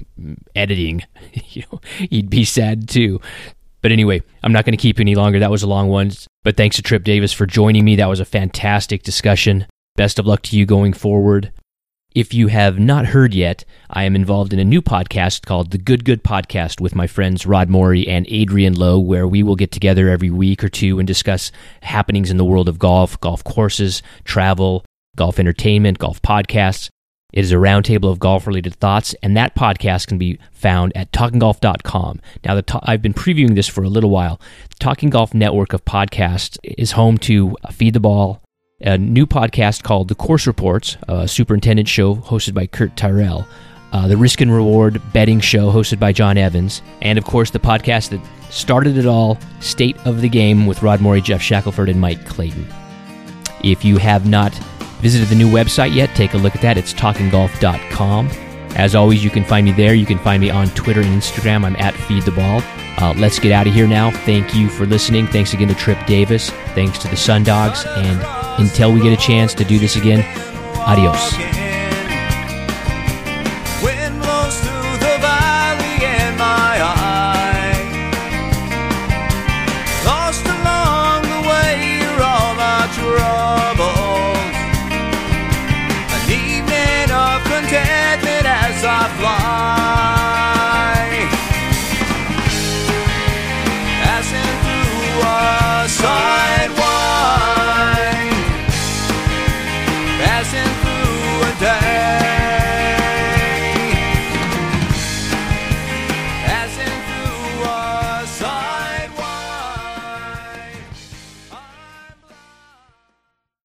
editing, you know, he'd be sad too. But anyway, I'm not going to keep you any longer. That was a long one. But thanks to Trip Davis for joining me. That was a fantastic discussion. Best of luck to you going forward. If you have not heard yet, I am involved in a new podcast called The Good Good Podcast with my friends Rod Morri and Adrian Lowe, where we will get together every week or two and discuss happenings in the world of golf, golf courses, travel, golf entertainment, golf podcasts. It is a roundtable of golf related thoughts, and that podcast can be found at talkinggolf.com. Now, to- I've been previewing this for a little while. The Talking Golf network of podcasts is home to Feed the Ball, a new podcast called The Course Reports, a superintendent show hosted by Kurt Tyrell, uh, the Risk and Reward betting show hosted by John Evans, and of course the podcast that started it all, State of the Game with Rod Morri, Geoff Shackelford, and Mike Clayton. If you have not visited the new website yet, take a look at that. It's talkinggolf.com. As always, you can find me there. You can find me on Twitter and Instagram. I'm at Feed the Ball. Uh, let's get out of here now. Thank you for listening. Thanks again to Trip Davis. Thanks to the Sun Dogs. And until we get a chance to do this again, adios.